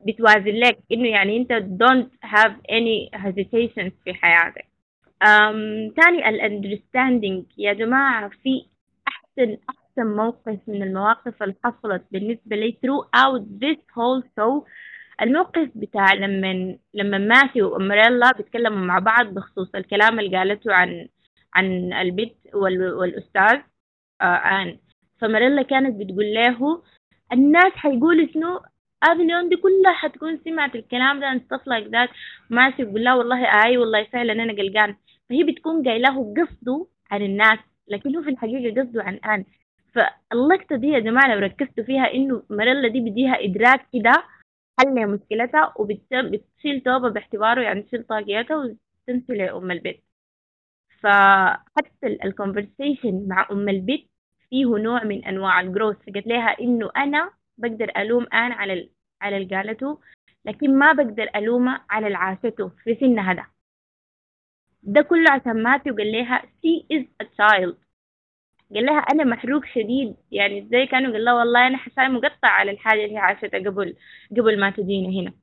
بتوازن لك إنه يعني أنت don't have any hesitations في حياتك. um, تاني understanding يا جماعة في أحسن أحسن موقف من المواقف اللي حصلت بالنسبة لي throughout this whole show. الموقف بتاع لما لما ماثيو وأمريلا بيتكلموا مع بعض بخصوص الكلام اللي قالته عن عن البنت والأستاذ آه آن. فماريلا كانت بتقول له الناس حيقولوا شنو؟ افليون دي كلها حتكون سمعت الكلام ده stuff like that ماثيو بيقول لها والله آي والله فعلا أنا قلقان. فهي بتكون قايلة قصده عن الناس لكن هو في الحقيقة قصده عن آن. فاللقطة دي يا جماعة لو ركزتوا فيها إنه ماريلا دي بديها إدراك كده حل مشكلتها وبتشيل توبة باعتباره يعني تشيل طاقيتها وتمشي لأم البيت. فحتى الكونفرسيشن مع أم البيت فيه نوع من أنواع الجروث فقلت لها إنه أنا بقدر ألوم آن على على اللي قالته لكن ما بقدر ألومه على اللي عاشته في سنها ده. ده كله عشان ماتي وقال لها she is a child. قال لها أنا محروق شديد. يعني زي كانوا قال لها والله أنا حساي مقطع على الحاجة اللي عاشتها قبل قبل ما تجينا هنا.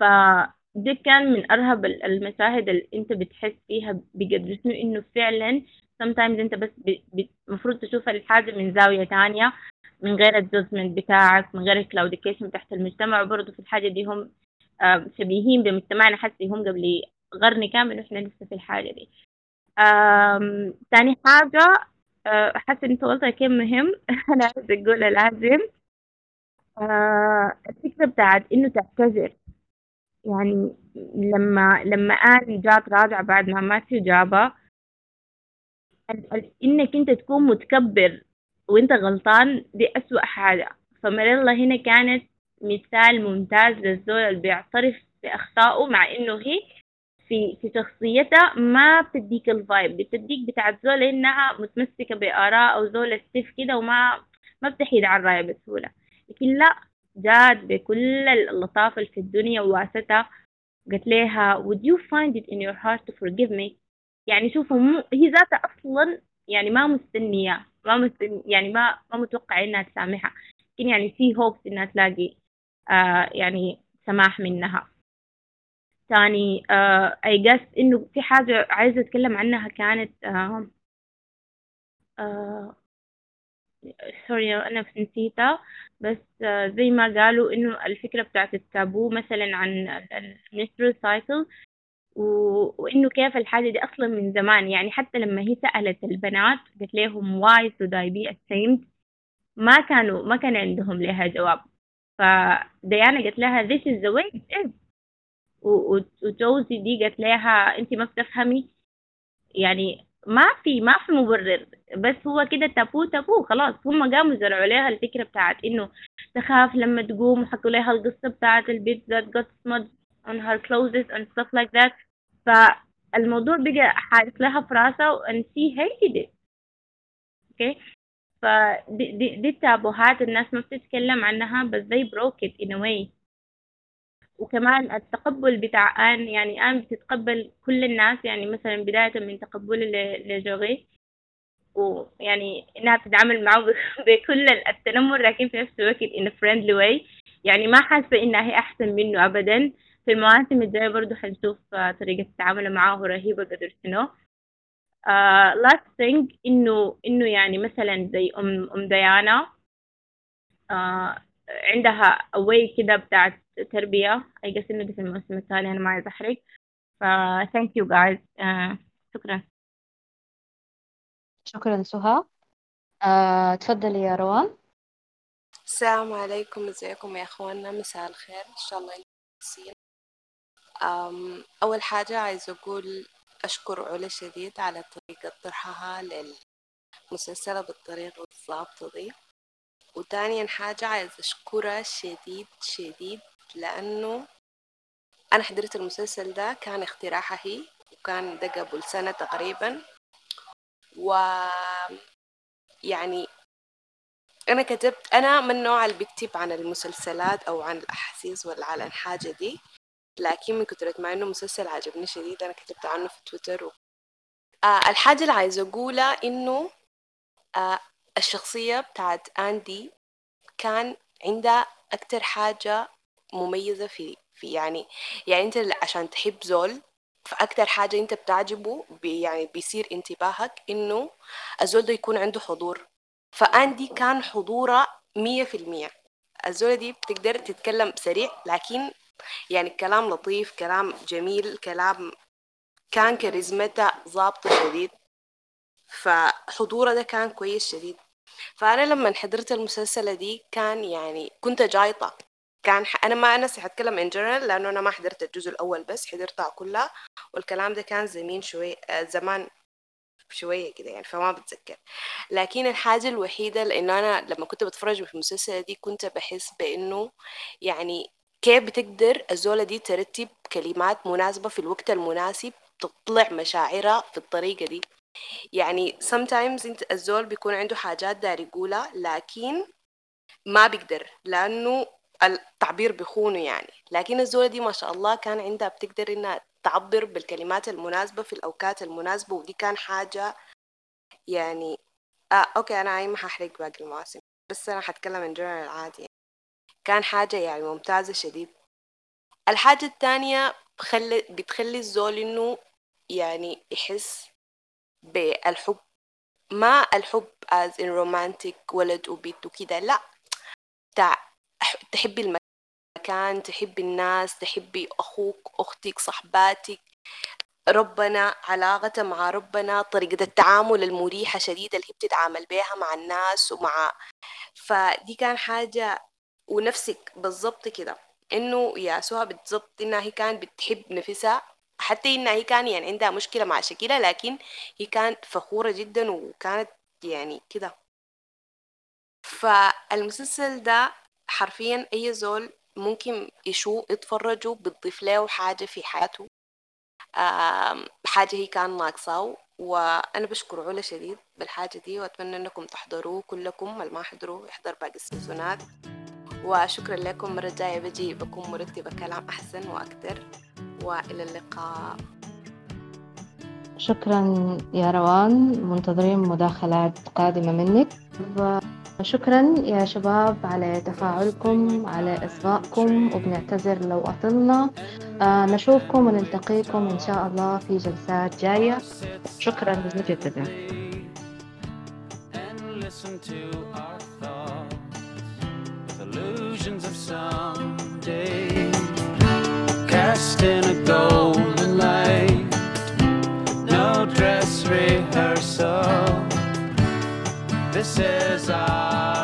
فده كان من أرهب المشاهد اللي أنت بتحس فيها بقدر شنو إنه فعلا sometimes أنت بس المفروض تشوف الحاجة من زاوية تانية من غير ال judgement بتاعك من غير الكلاوديكيشن تحت المجتمع. وبرضه في الحاجة دي هم شبيهين بمجتمعنا. حسي هم قبل قرن كامل وإحنا لسه في الحاجة دي. تاني حاجة آه، حاسة إن سؤالك كم مهم. <laughs> أنا عايزة أقول لازم. آه، الفكرة بتاعت إنه تعتذر. يعني لما لما آن جات راجعة بعد ما مات جابا إنك أنت تكون متكبر وأنت غلطان دي أسوأ حاجة. فماريلا هنا كانت مثال ممتاز للزول اللي بيعترف بأخطائه مع إنه هي في في شخصيتها ما بتديك ال vibe بتديك بتاعت زول إنها متمسكة بآراء أو زول stiff كده وما ما بتحيد على الرايه بسهولة. لكن لا جات بكل اللطافه اللي في الدنيا وواستها قالت لها would you find it in your heart to forgive me? يعني شوفوا مو هي ذاتها أصلا يعني ما مستنية ما مستنية يعني ما ما متوقعة إنها تسامحها. لكن يعني في هوبس إنها تلاقي آه يعني سماح منها. تاني اي uh, جس إنه في حاجة عايزة أتكلم عنها كانت uh, uh, sorry أنا نسيتها بس زي ما قالوا إنه الفكرة بتاعت التابو مثلا عن ال menstrual cycle وإنه كيف الحاجة دي أصلا من زمان يعني حتى لما هي سألت البنات قالت لهم why should I be ashamed ما كانوا ما كان عندهم لها جواب. فديانا قالت لها this is the way it is. وجوزي دي قالت لها انت ما بتفهمي؟ يعني ما في ما في مبرر بس هو كده تابو تابو خلاص. هم قاموا زرعوا لها الفكرة بتاعت إنه تخاف لما تقوم وحكوا لها القصة بتاعت البيت that got smudged on her clothes and stuff like that. فالموضوع بقى حارس لها في راسها and she hated it. Okay. فدي دي, دي التابوهات الناس ما بتتكلم عنها بس they broke it in a way. وكمان التقبل بتاع آن يعني آن بتتقبل كل الناس يعني مثلا بداية من تقبل لجوغي. ويعني إنها بتتعامل معه <laughs> بكل التنمر لكن في نفس الوقت in a friendly way. يعني ما حاسة إنها هي أحسن منه أبدا. في المواسم الجاية برضو حنشوف طريقة التعامل معاه رهيبة قدر شنو uh, last thing إنه إنه يعني مثلا زي أم أم ديانا uh, عندها أوي كده بتاعت تربية. I guess إنه في الموسم الثاني أنا ما عايزة أحرق. ف thank you guys. uh, شكرا. شكرا سهى. uh, تفضلي يا روان. السلام عليكم. إزيكم يا إخواننا؟ مساء الخير. إن شاء الله كويسين. أول حاجة عايزة أقول أشكر علا شديد على طريقة طرحها للمسلسل بالطريقة الضابطة دي. وتانيا حاجة عايزة أشكرها شديد شديد لأنه أنا حضرت المسلسل ده كان اختراعها هي وكان ده قبل سنة تقريبا. و يعني أنا كتبت أنا من النوع اللي بكتب عن المسلسلات أو عن الأحاسيس ولا عن الحاجة دي. لكن من كترة ما إنه مسلسل عجبني شديد أنا كتبت عنه في تويتر و... آه الحاجة اللي عايزة أقولها إنه آه الشخصية بتاعت أندي كان عندها أكتر حاجة مميزة في في يعني يعني أنت عشان تحب زول فأكتر حاجة أنت بتعجبه بي يعني بيصير انتباهك إنه الزول ده يكون عنده حضور. فأندي كان حضورها مية في المية. الزولة دي بتقدر تتكلم سريع لكن يعني كلام لطيف كلام جميل كلام كان كاريزمتها ظابطة شديد. فحضورها ده كان كويس شديد. فأنا لما حضرت المسلسلة دي كان يعني كنت جايطة. كان ح... أنا ما أنا حتكلم إن جنرال لأنه أنا ما حضرت الجزء الأول بس حضرتها كلها. والكلام ده كان زمين شوي آه زمان شوية كده يعني فما بتذكر. لكن الحاجة الوحيدة لأنه أنا لما كنت بتفرج في المسلسل دي كنت بحس بأنه يعني كيف بتقدر الزولة دي ترتب كلمات مناسبة في الوقت المناسب تطلع مشاعرها في الطريقة دي. يعني sometimes انت الزول بيكون عنده حاجات داير يقولها لكن ما بيقدر لأنه التعبير بيخونه يعني. لكن الزولة دي ما شاء الله كان عندها بتقدر إنها تعبر بالكلمات المناسبة في الأوقات المناسبة ودي كان حاجة يعني آه okay أنا عايمة ححرق باقي المواسم بس أنا حتكلم عن جنرال عادي يعني. كان حاجة يعني ممتازة شديد. الحاجة التانية بخلي بتخلي الزول إنه يعني يحس بالحب. ما الحب as in romantic ولد وبيت وكده لا. تع... تحبي المكان تحبي الناس تحبي أخوك أختك صحباتك. ربنا علاقته مع ربنا طريقة التعامل المريحة شديدة اللي هي بتتعامل بيها مع الناس ومع فدي كان حاجة ونفسك بالضبط كده إنه يا سهى بالضبط إنها هي كانت بتحب نفسها. حتى إنها هي كان يعني عندها مشكلة مع شكلها لكن هي كانت فخورة جدا وكانت يعني كده. فالمسلسل ده حرفيا أي زول ممكن يشوف يتفرجوا بتضيف له حاجة في حياته. حاجة هي كان ناقصة وأنا بشكر علا شديد بالحاجة دي وأتمنى أنكم تحضروه كلكم. اللي ما حضروه يحضر باقي السيزونات. وشكرا لكم. مرة جاية بجي بكون مرتبة كلام أحسن وأكثر وإلى اللقاء. شكرا يا روان. منتظرين مداخلات قادمة منك. شكرا يا شباب على تفاعلكم على إصغائكم وبنعتذر لو أطلنا. آه نشوفكم ونلتقيكم إن شاء الله في جلسات جاية. شكرا مجددا no dress rehearsal. This is our